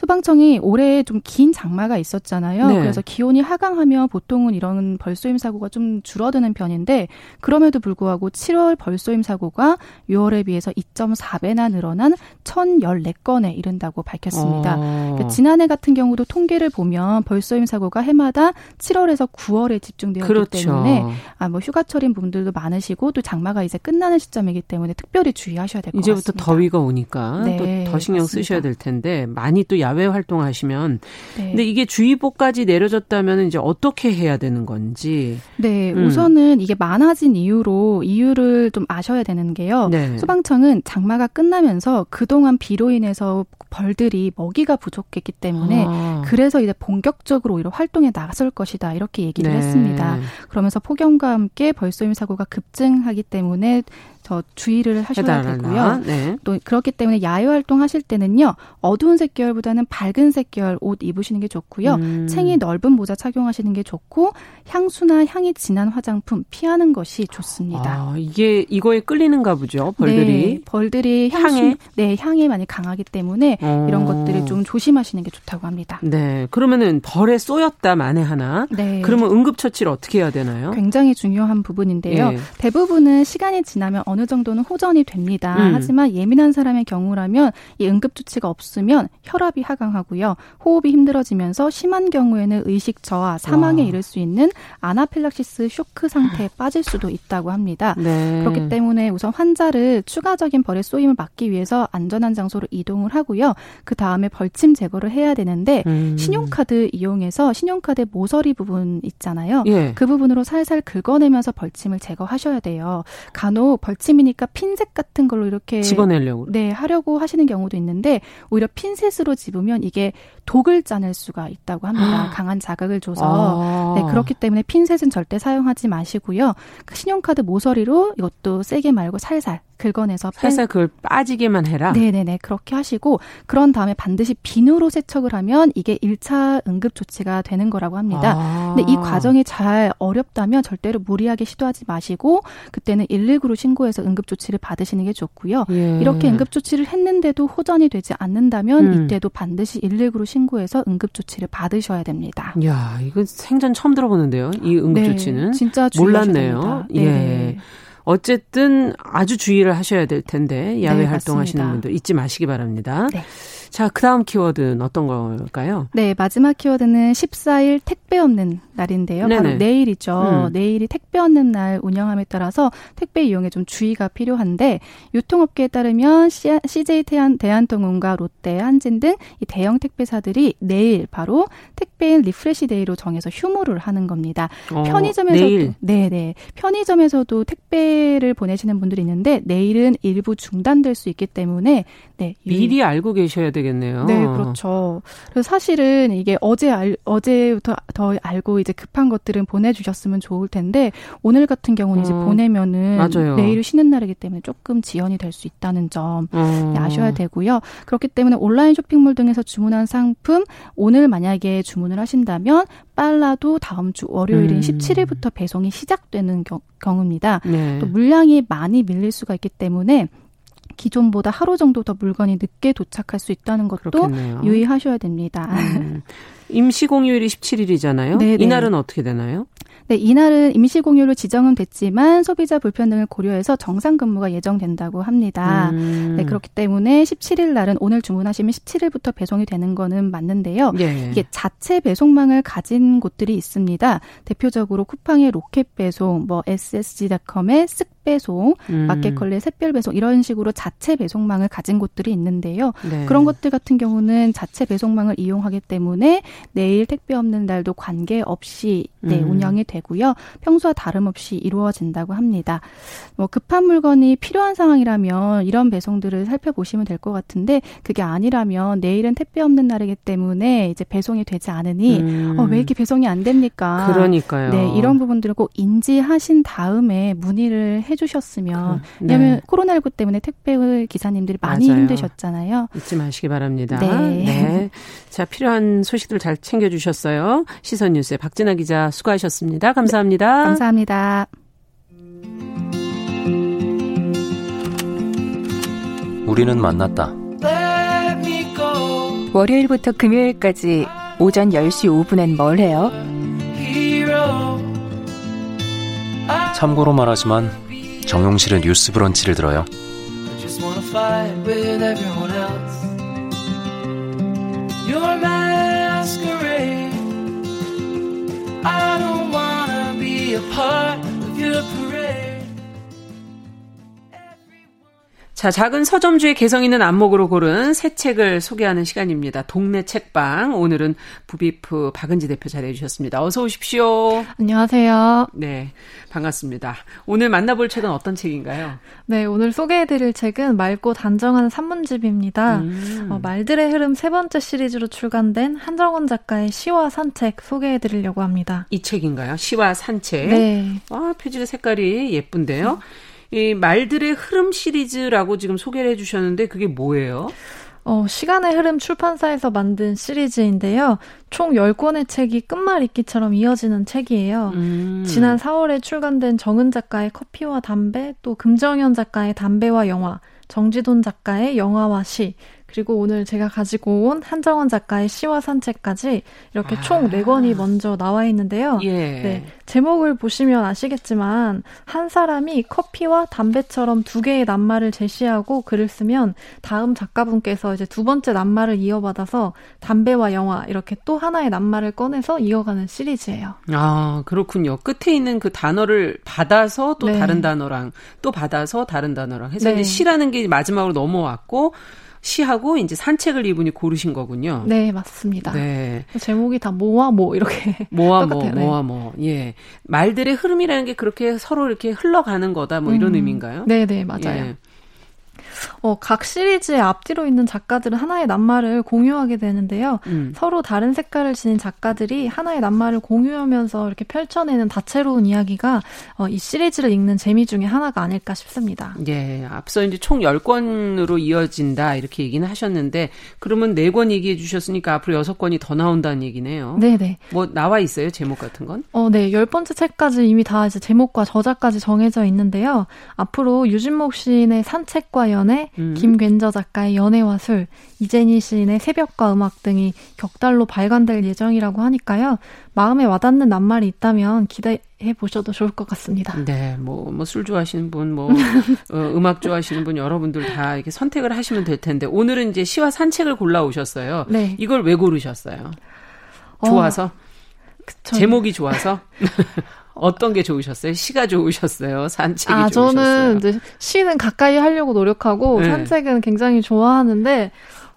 소방청이 올해 좀 긴 장마가 있었잖아요. 네. 그래서 기온이 하강하면 보통은 이런 벌쏘임 사고가 좀 줄어드는 편인데 그럼에도 불구하고 7월 벌쏘임 사고가 6월에 비해서 2.4배나 늘어난 1,014건에 이른다고 밝혔습니다. 어. 그러니까 지난해 같은 경우도 통계를 보면 벌쏘임 사고가 해마다 7월에서 9월에 집중되었기 그렇죠. 때문에 아, 뭐 휴가철인 분들도 많으시고 또 장마가 이제 끝나는 시점이기 때문에 특별히 주의하셔야 될 것 같습니다. 이제부터 더위가 오니까 네, 또 더 신경 맞습니다. 쓰셔야 될 텐데 많이 또 야외 활동하시면 네. 근데 이게 주의보까지 내려졌다면 이제 어떻게 해야 되는 건지. 네, 음. 우선은 이게 많아진 이유로 이유를 좀 아셔야 되는 게요. 네. 소방청은 장마가 끝나면서 그동안 비로 인해서 벌들이 먹이가 부족했기 때문에 아. 그래서 이제 본격적으로 오히려 활동에 나설 것이다 이렇게 얘기를 네. 했습니다. 그러면서 폭염과 함께 벌쏘임 사고가 급증하기 때문에 더 주의를 하셔야 되고요. 네. 또 그렇기 때문에 야외 활동하실 때는요 어두운 색계열보다는 밝은 색계열 옷 입으시는 게 좋고요. 음. 챙이 넓은 모자 착용하시는 게 좋고 향수나 향이 진한 화장품 피하는 것이 좋습니다. 아, 이게 이거에 끌리는가 보죠. 벌들이 네, 벌들이 향수, 향에 네 향이 많이 강하기 때문에 어. 이런 것들을 좀 조심하시는 게 좋다고 합니다. 네, 그러면은 벌에 쏘였다 만에 하나. 네. 그러면 응급 처치를 어떻게 해야 되나요? 굉장히 중요한 부분인데요. 네. 대부분은 시간이 지나면 어느 정도는 호전이 됩니다. 음. 하지만 예민한 사람의 경우라면 이 응급 조치가 없으면 혈압이 하강하고요. 호흡이 힘들어지면서 심한 경우에는 의식 저하, 사망에 와. 이를 수 있는 아나필락시스 쇼크 상태에 빠질 수도 있다고 합니다. 네. 그렇기 때문에 우선 환자를 추가적인 벌의 쏘임을 막기 위해서 안전한 장소로 이동을 하고요. 그 다음에 벌침 제거를 해야 되는데 음. 신용카드 이용해서 신용카드 모서리 부분 있잖아요. 예. 그 부분으로 살살 긁어내면서 벌침을 제거하셔야 돼요. 간혹 벌침 아침이니까 핀셋 같은 걸로 이렇게 집어내려고 네 하려고 하시는 경우도 있는데 오히려 핀셋으로 집으면 이게 독을 짜낼 수가 있다고 합니다. 강한 자극을 줘서 아. 네 그렇기 때문에 핀셋은 절대 사용하지 마시고요. 그 신용카드 모서리로 이것도 세게 말고 살살 긁어내서 살살 그걸 빠지게만 해라. 네네네 그렇게 하시고 그런 다음에 반드시 비누로 세척을 하면 이게 1차 응급 조치가 되는 거라고 합니다. 아. 근데 이 과정이 잘 어렵다면 절대로 무리하게 시도하지 마시고 그때는 119로 신고해서 응급 조치를 받으시는 게 좋고요. 예. 이렇게 응급 조치를 했는데도 호전이 되지 않는다면 음. 이때도 반드시 119로 신고해서 응급 조치를 받으셔야 됩니다. 야 이거 생전 처음 들어보는데요. 이 응급 네, 조치는 진짜 몰랐네요. 예. 어쨌든 아주 주의를 하셔야 될 텐데 야외 네, 활동하시는 분들 잊지 마시기 바랍니다. 네. 자, 그 다음 키워드는 어떤 걸까요? 네, 마지막 키워드는 14일 택배 없는 날인데요. 네네. 바로 내일이죠. 음. 내일이 택배 없는 날 운영함에 따라서 택배 이용에 좀 주의가 필요한데 유통업계에 따르면 CJ 대한, 대한통운과 롯데, 한진 등 이 대형 택배사들이 내일 바로 택배인 refresh day로 정해서 휴무를 하는 겁니다. 어, 편의점에서도 내일. 네네 편의점에서도 택배를 보내시는 분들이 있는데 내일은 일부 중단될 수 있기 때문에 네 미리 알고 계셔야 되 되겠네요. 네, 그렇죠. 그래서 사실은 이게 어제 알, 어제부터 더 알고 이제 급한 것들은 보내주셨으면 좋을 텐데 오늘 같은 경우는 어, 이제 보내면은 맞아요. 내일 쉬는 날이기 때문에 조금 지연이 될 수 있다는 점 어. 아셔야 되고요. 그렇기 때문에 온라인 쇼핑몰 등에서 주문한 상품 오늘 만약에 주문을 하신다면 빨라도 다음 주 월요일인 음. 17일부터 배송이 시작되는 경, 경우입니다. 네. 또 물량이 많이 밀릴 수가 있기 때문에 기존보다 하루 정도 더 물건이 늦게 도착할 수 있다는 것도 그렇겠네요. 유의하셔야 됩니다. 음. 임시 공휴일이 17일이잖아요. 네네. 이날은 어떻게 되나요? 네, 이날은 임시 공휴일로 지정은 됐지만 소비자 불편 등을 고려해서 정상 근무가 예정된다고 합니다. 음. 네, 그렇기 때문에 17일 날은 오늘 주문하시면 17일부터 배송이 되는 거는 맞는데요. 예. 이게 자체 배송망을 가진 곳들이 있습니다. 대표적으로 쿠팡의 로켓 배송, 뭐 ssg.com의 쓱 배송, 음. 마켓컬리의 샛별 배송 이런 식으로 자체 배송망을 가진 곳들이 있는데요. 네. 그런 것들 같은 경우는 자체 배송망을 이용하기 때문에 내일 택배 없는 날도 관계없이 네, 음. 운영이 되고요. 평소와 다름없이 이루어진다고 합니다. 뭐 급한 물건이 필요한 상황이라면 이런 배송들을 살펴보시면 될 것 같은데 그게 아니라면 내일은 택배 없는 날이기 때문에 이제 배송이 되지 않으니 음. 어, 왜 이렇게 배송이 안 됩니까? 그러니까요. 네, 이런 부분들을 꼭 인지하신 다음에 문의를 해 주셨으면 그, 네. 왜냐하면 코로나19 때문에 택배 기사님들이 많이 맞아요. 힘드셨잖아요. 잊지 마시기 바랍니다. 네. 네. 자 필요한 소식들 잘 챙겨주셨어요. 시선 뉴스의 박진아 기자 수고하셨습니다. 감사합니다. 네, 감사합니다. 우리는 만났다. 월요일부터 금요일까지 오전 10시 5분엔 뭘 해요? 참고로 말하지만 정용실은 뉴스 브런치를 들어요. 자, 작은 서점주의 개성 있는 안목으로 고른 새 책을 소개하는 시간입니다. 동네 책방. 오늘은 부비프 박은지 대표 자리해 주셨습니다. 어서 오십시오. 안녕하세요. 네, 반갑습니다. 오늘 만나볼 책은 어떤 책인가요? 네, 오늘 소개해드릴 책은 맑고 단정한 산문집입니다. 음. 어, 말들의 흐름 세 번째 시리즈로 출간된 한정원 작가의 시와 산책 소개해드리려고 합니다. 이 책인가요? 시와 산책. 네. 와, 표지 색깔이 예쁜데요. 음. 이 말들의 흐름 시리즈라고 지금 소개를 해주셨는데 그게 뭐예요? 어, 시간의 흐름 출판사에서 만든 시리즈인데요. 총 10권의 책이 끝말 잇기처럼 이어지는 책이에요. 음. 지난 4월에 출간된 정은 작가의 커피와 담배, 또 금정현 작가의 담배와 영화, 정지돈 작가의 영화와 시, 그리고 오늘 제가 가지고 온 한정원 작가의 시와 산책까지 이렇게 아. 총 4권이 먼저 나와 있는데요. 예. 네. 제목을 보시면 아시겠지만 한 사람이 커피와 담배처럼 두 개의 낱말을 제시하고 글을 쓰면 다음 작가분께서 이제 두 번째 낱말을 이어받아서 담배와 영화 이렇게 또 하나의 낱말을 꺼내서 이어가는 시리즈예요. 아, 그렇군요. 끝에 있는 그 단어를 받아서 또 네. 다른 단어랑 또 받아서 다른 단어랑 해서 네. 이제 시라는 게 마지막으로 넘어왔고 시하고 이제 산책을 이분이 고르신 거군요. 네, 맞습니다. 네. 제목이 다 모아 모 이렇게 모아 모 네. 모아 모. 예. 말들의 흐름이라는 게 그렇게 서로 이렇게 흘러가는 거다 뭐 이런 음. 의미인가요? 네, 네, 맞아요. 예. 어, 각 시리즈의 앞뒤로 있는 작가들은 하나의 낱말을 공유하게 되는데요. 음. 서로 다른 색깔을 지닌 작가들이 하나의 낱말을 공유하면서 이렇게 펼쳐내는 다채로운 이야기가 어, 이 시리즈를 읽는 재미 중에 하나가 아닐까 싶습니다. 예, 앞서 이제 총 10권으로 이어진다 이렇게 얘기는 하셨는데 그러면 4권 얘기해 주셨으니까 앞으로 6권이 더 나온다는 얘기네요. 네, 네. 뭐 나와 있어요? 제목 같은 건? 어, 네. 열 번째 책까지 이미 다 이제 제목과 저자까지 정해져 있는데요. 앞으로 유진목 시인의 산책과 연애 전에 음. 김괴저 작가의 연애와 술, 이재니 시인의 새벽과 음악 등이 격달로 발간될 예정이라고 하니까요. 마음에 와닿는 낱말이 있다면 기대해 보셔도 좋을 것 같습니다. 네, 뭐, 뭐, 술 좋아하시는 분, 뭐, 어, 음악 좋아하시는 분, 여러분들 다 이렇게 선택을 하시면 될 텐데, 오늘은 이제 시와 산책을 골라 오셨어요. 네. 이걸 왜 고르셨어요? 좋아서? 어, 제목이 좋아서? 어떤 게 좋으셨어요? 시가 좋으셨어요? 산책이 아, 좋으셨어요? 저는 이제 시는 가까이 하려고 노력하고 네. 산책은 굉장히 좋아하는데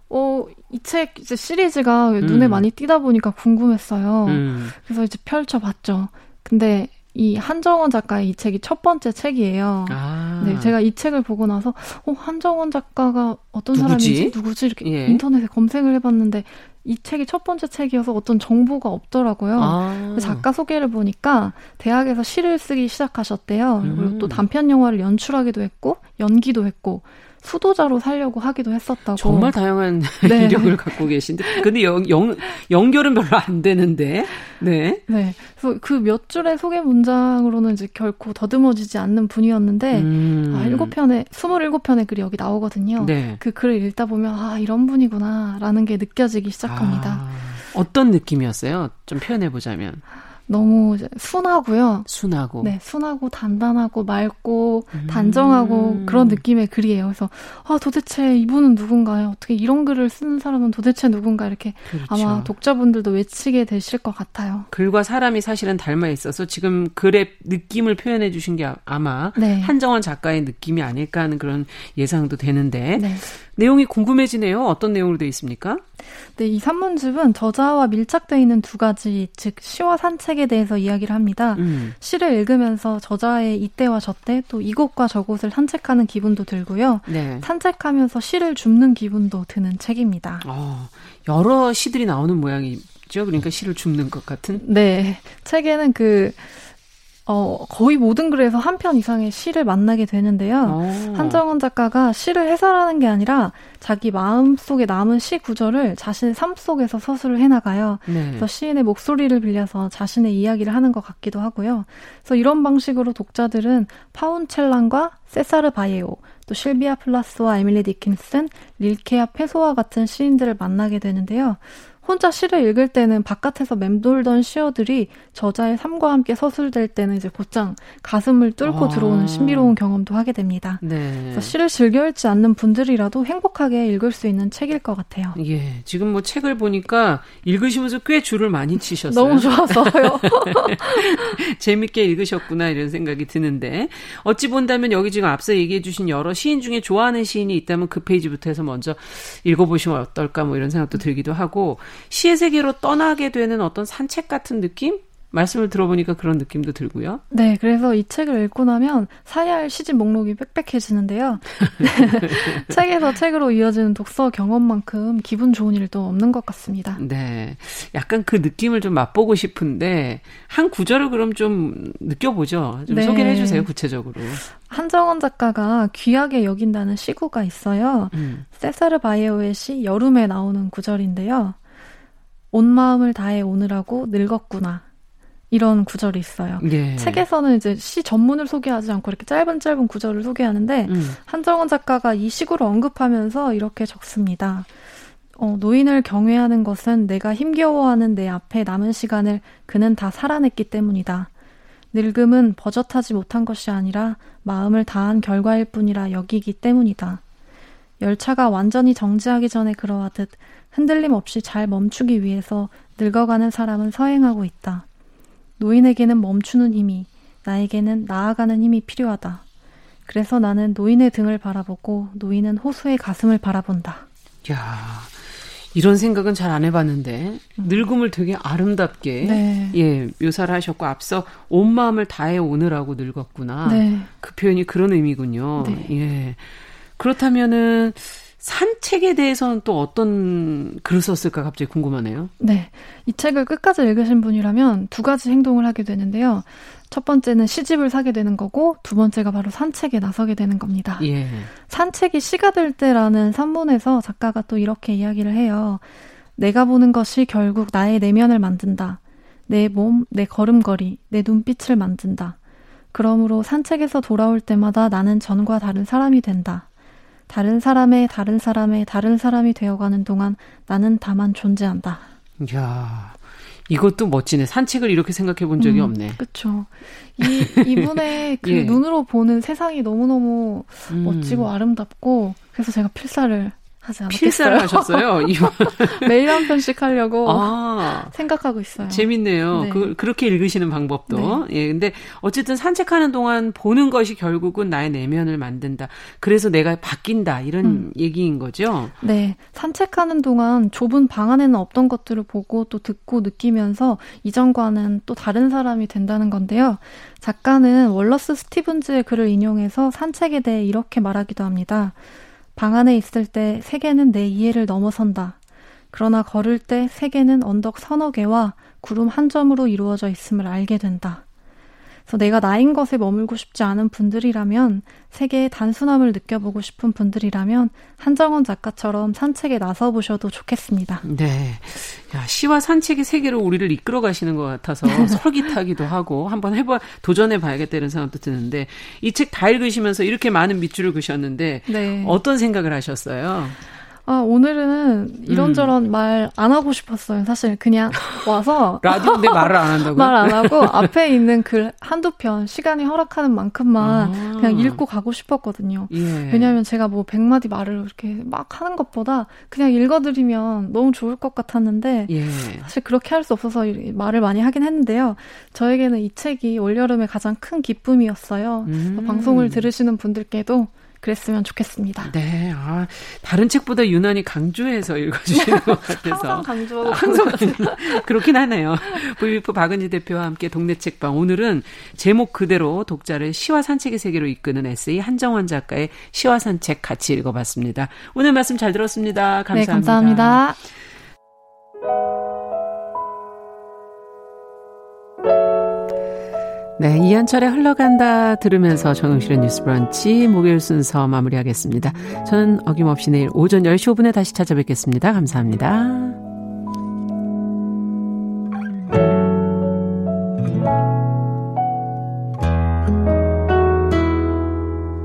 어, 이 책 이제 시리즈가 음. 눈에 많이 띄다 보니까 궁금했어요. 음. 그래서 이제 펼쳐봤죠. 근데 이 한정원 작가의 이 책이 첫 번째 책이에요. 아. 네, 제가 이 책을 보고 나서 어, 한정원 작가가 어떤 누구지? 사람인지 누구지 이렇게 예. 인터넷에 검색을 해봤는데 이 책이 첫 번째 책이어서 어떤 정보가 없더라고요. 아. 작가 소개를 보니까 대학에서 시를 쓰기 시작하셨대요. 음. 그리고 또 단편 영화를 연출하기도 했고 연기도 했고 수도자로 살려고 하기도 했었다고. 정말 다양한 네. 이력을 갖고 계신데, 근데 연, 연, 연결은 별로 안 되는데, 네. 네. 그래서 그 몇 줄의 소개 문장으로는 이제 결코 더듬어지지 않는 분이었는데, 음. 아, 7편의, 27편의 글이 여기 나오거든요. 네. 그 글을 읽다 보면, 아, 이런 분이구나, 라는 게 느껴지기 시작합니다. 아, 어떤 느낌이었어요? 좀 표현해보자면. 너무 순하고요. 순하고. 네, 순하고 단단하고 맑고 음. 단정하고 그런 느낌의 글이에요. 그래서 아 도대체 이분은 누군가요? 어떻게 이런 글을 쓰는 사람은 도대체 누군가 이렇게 그렇죠. 아마 독자분들도 외치게 되실 것 같아요. 글과 사람이 사실은 닮아 있어서 지금 글의 느낌을 표현해 주신 게 아마 네. 한정원 작가의 느낌이 아닐까 하는 그런 예상도 되는데 네. 내용이 궁금해지네요. 어떤 내용으로 되어 있습니까? 네, 이 산문집은 저자와 밀착되어 있는 두 가지, 즉 시와 산책에 대해서 이야기를 합니다. 음. 시를 읽으면서 저자의 이때와 저때 또 이곳과 저곳을 산책하는 기분도 들고요. 네. 산책하면서 시를 줍는 기분도 드는 책입니다. 어, 여러 시들이 나오는 모양이죠. 그러니까 시를 줍는 것 같은. 네, 책에는 그 어, 거의 모든 글에서 한 편 이상의 시를 만나게 되는데요. 오. 어. 한정원 작가가 시를 해설하는 게 아니라 자기 마음 속에 남은 시 구절을 자신의 삶 속에서 서술을 해나가요. 네. 그래서 시인의 목소리를 빌려서 자신의 이야기를 하는 것 같기도 하고요. 그래서 이런 방식으로 독자들은 파울 첼란과 세사르 바예오, 또 실비아 플라스와 에밀리 디킨슨, 릴케와 페소아 같은 시인들을 만나게 되는데요. 혼자 시를 읽을 때는 바깥에서 맴돌던 시어들이 저자의 삶과 함께 서술될 때는 이제 곧장 가슴을 뚫고 아. 들어오는 신비로운 경험도 하게 됩니다. 네. 시를 즐겨 읽지 않는 분들이라도 행복하게 읽을 수 있는 책일 것 같아요. 예. 지금 뭐 책을 보니까 읽으시면서 꽤 줄을 많이 치셨어요. 너무 좋아서요. 재밌게 읽으셨구나 이런 생각이 드는데 어찌 본다면 여기 지금 앞서 얘기해 주신 여러 시인 중에 좋아하는 시인이 있다면 그 페이지부터 해서 먼저 읽어보시면 어떨까 뭐 이런 생각도 들기도 하고 시의 세계로 떠나게 되는 어떤 산책 같은 느낌? 말씀을 들어보니까 그런 느낌도 들고요. 네, 그래서 이 책을 읽고 나면 사야 할 시집 목록이 빽빽해지는데요. 책에서 책으로 이어지는 독서 경험만큼 기분 좋은 일도 없는 것 같습니다. 네, 약간 그 느낌을 좀 맛보고 싶은데 한 구절을 그럼 좀 느껴보죠. 좀 네. 소개를 해주세요, 구체적으로. 한정원 작가가 귀하게 여긴다는 시구가 있어요. 음. 세사르 바이오의 시 여름에 나오는 구절인데요. 온 마음을 다해 오느라고 늙었구나. 이런 구절이 있어요. 예. 책에서는 이제 시 전문을 소개하지 않고 이렇게 짧은 짧은 구절을 소개하는데 음. 한정원 작가가 이 식으로 언급하면서 이렇게 적습니다. 어, 노인을 경외하는 것은 내가 힘겨워하는 내 앞에 남은 시간을 그는 다 살아냈기 때문이다. 늙음은 버젓하지 못한 것이 아니라 마음을 다한 결과일 뿐이라 여기기 때문이다. 열차가 완전히 정지하기 전에 그러하듯 흔들림 없이 잘 멈추기 위해서 늙어가는 사람은 서행하고 있다. 노인에게는 멈추는 힘이, 나에게는 나아가는 힘이 필요하다. 그래서 나는 노인의 등을 바라보고 노인은 호수의 가슴을 바라본다. 야 이런 생각은 잘 안 해봤는데 음. 늙음을 되게 아름답게 네. 예 묘사를 하셨고 앞서 온 마음을 다해 오느라고 늙었구나. 네. 그 표현이 그런 의미군요. 네. 예 그렇다면은 산책에 대해서는 또 어떤 글을 썼을까 갑자기 궁금하네요. 네. 이 책을 끝까지 읽으신 분이라면 두 가지 행동을 하게 되는데요. 첫 번째는 시집을 사게 되는 거고 두 번째가 바로 산책에 나서게 되는 겁니다. 예. 산책이 시가 될 때라는 산문에서 작가가 또 이렇게 이야기를 해요. 내가 보는 것이 결국 나의 내면을 만든다. 내 몸, 내 걸음걸이, 내 눈빛을 만든다. 그러므로 산책에서 돌아올 때마다 나는 전과 다른 사람이 된다. 다른 사람의 다른 사람의 다른 사람이 되어가는 동안 나는 다만 존재한다. 야 이것도 멋지네. 산책을 이렇게 생각해 본 적이 음, 없네. 그렇죠. 이 이분의 그 예. 눈으로 보는 세상이 너무너무 음. 멋지고 아름답고 그래서 제가 필사를 하지 않았겠어요. 필사를 하셨어요? 매일 한 편씩 하려고 아, 생각하고 있어요. 재밌네요. 네. 그, 그렇게 읽으시는 방법도. 네. 예, 근데 어쨌든 산책하는 동안 보는 것이 결국은 나의 내면을 만든다. 그래서 내가 바뀐다. 이런 음. 얘기인 거죠? 네. 산책하는 동안 좁은 방 안에는 없던 것들을 보고 또 듣고 느끼면서 이전과는 또 다른 사람이 된다는 건데요. 작가는 월러스 스티븐즈의 글을 인용해서 산책에 대해 이렇게 말하기도 합니다. 방 안에 있을 때 세계는 내 이해를 넘어선다. 그러나 걸을 때 세계는 언덕 서너 개와 구름 한 점으로 이루어져 있음을 알게 된다. 그래서 내가 나인 것에 머물고 싶지 않은 분들이라면 세계의 단순함을 느껴보고 싶은 분들이라면 한정원 작가처럼 산책에 나서 보셔도 좋겠습니다. 네. 야, 시와 산책의 세계로 우리를 이끌어 가시는 것 같아서 설깃하기도 하고 한번 해봐 도전해 봐야겠다 이런 생각도 드는데 이 책 다 읽으시면서 이렇게 많은 밑줄을 그셨는데 네. 어떤 생각을 하셨어요? 아, 오늘은 이런저런 음. 말안 하고 싶었어요. 사실 그냥 와서. 라디오인데 말을 안 한다고요? 말 안 하고 앞에 있는 글 한두 편, 시간이 허락하는 만큼만 아. 그냥 읽고 가고 싶었거든요. 예. 왜냐하면 제가 뭐 백마디 말을 이렇게 막 하는 것보다 그냥 읽어드리면 너무 좋을 것 같았는데 예. 사실 그렇게 할 수 없어서 말을 많이 하긴 했는데요. 저에게는 이 책이 올여름의 가장 큰 기쁨이었어요. 음. 방송을 들으시는 분들께도 그랬으면 좋겠습니다. 네, 아, 다른 책보다 유난히 강조해서 읽어주시는 것 같아서. 항상 강조하고. 항상 그렇긴 하네요. VF 박은지 대표와 함께 동네 책방. 오늘은 제목 그대로 독자를 시와 산책의 세계로 이끄는 에세이 한정원 작가의 시와 산책 같이 읽어봤습니다. 오늘 말씀 잘 들었습니다. 감사합니다. 네, 감사합니다. 네, 이한철의 흘러간다 들으면서 정영실의 뉴스 브런치 목요일 순서 마무리하겠습니다. 저는 어김없이 내일 오전 10시 5분에 다시 찾아뵙겠습니다. 감사합니다.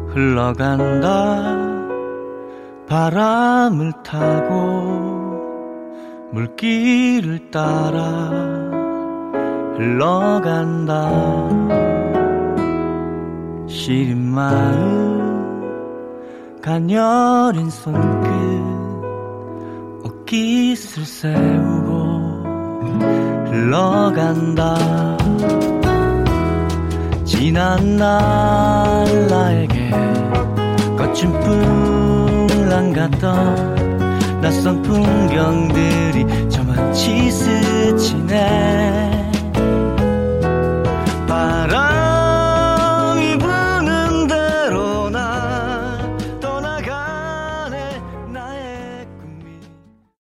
흘러간다 바람을 타고 물길을 따라 흘러간다. 시린 마음 가녀린 손끝 옷깃을 세우고 흘러간다. 지난 날 나에게 거친 풍랑 같던 낯선 풍경들이 저마치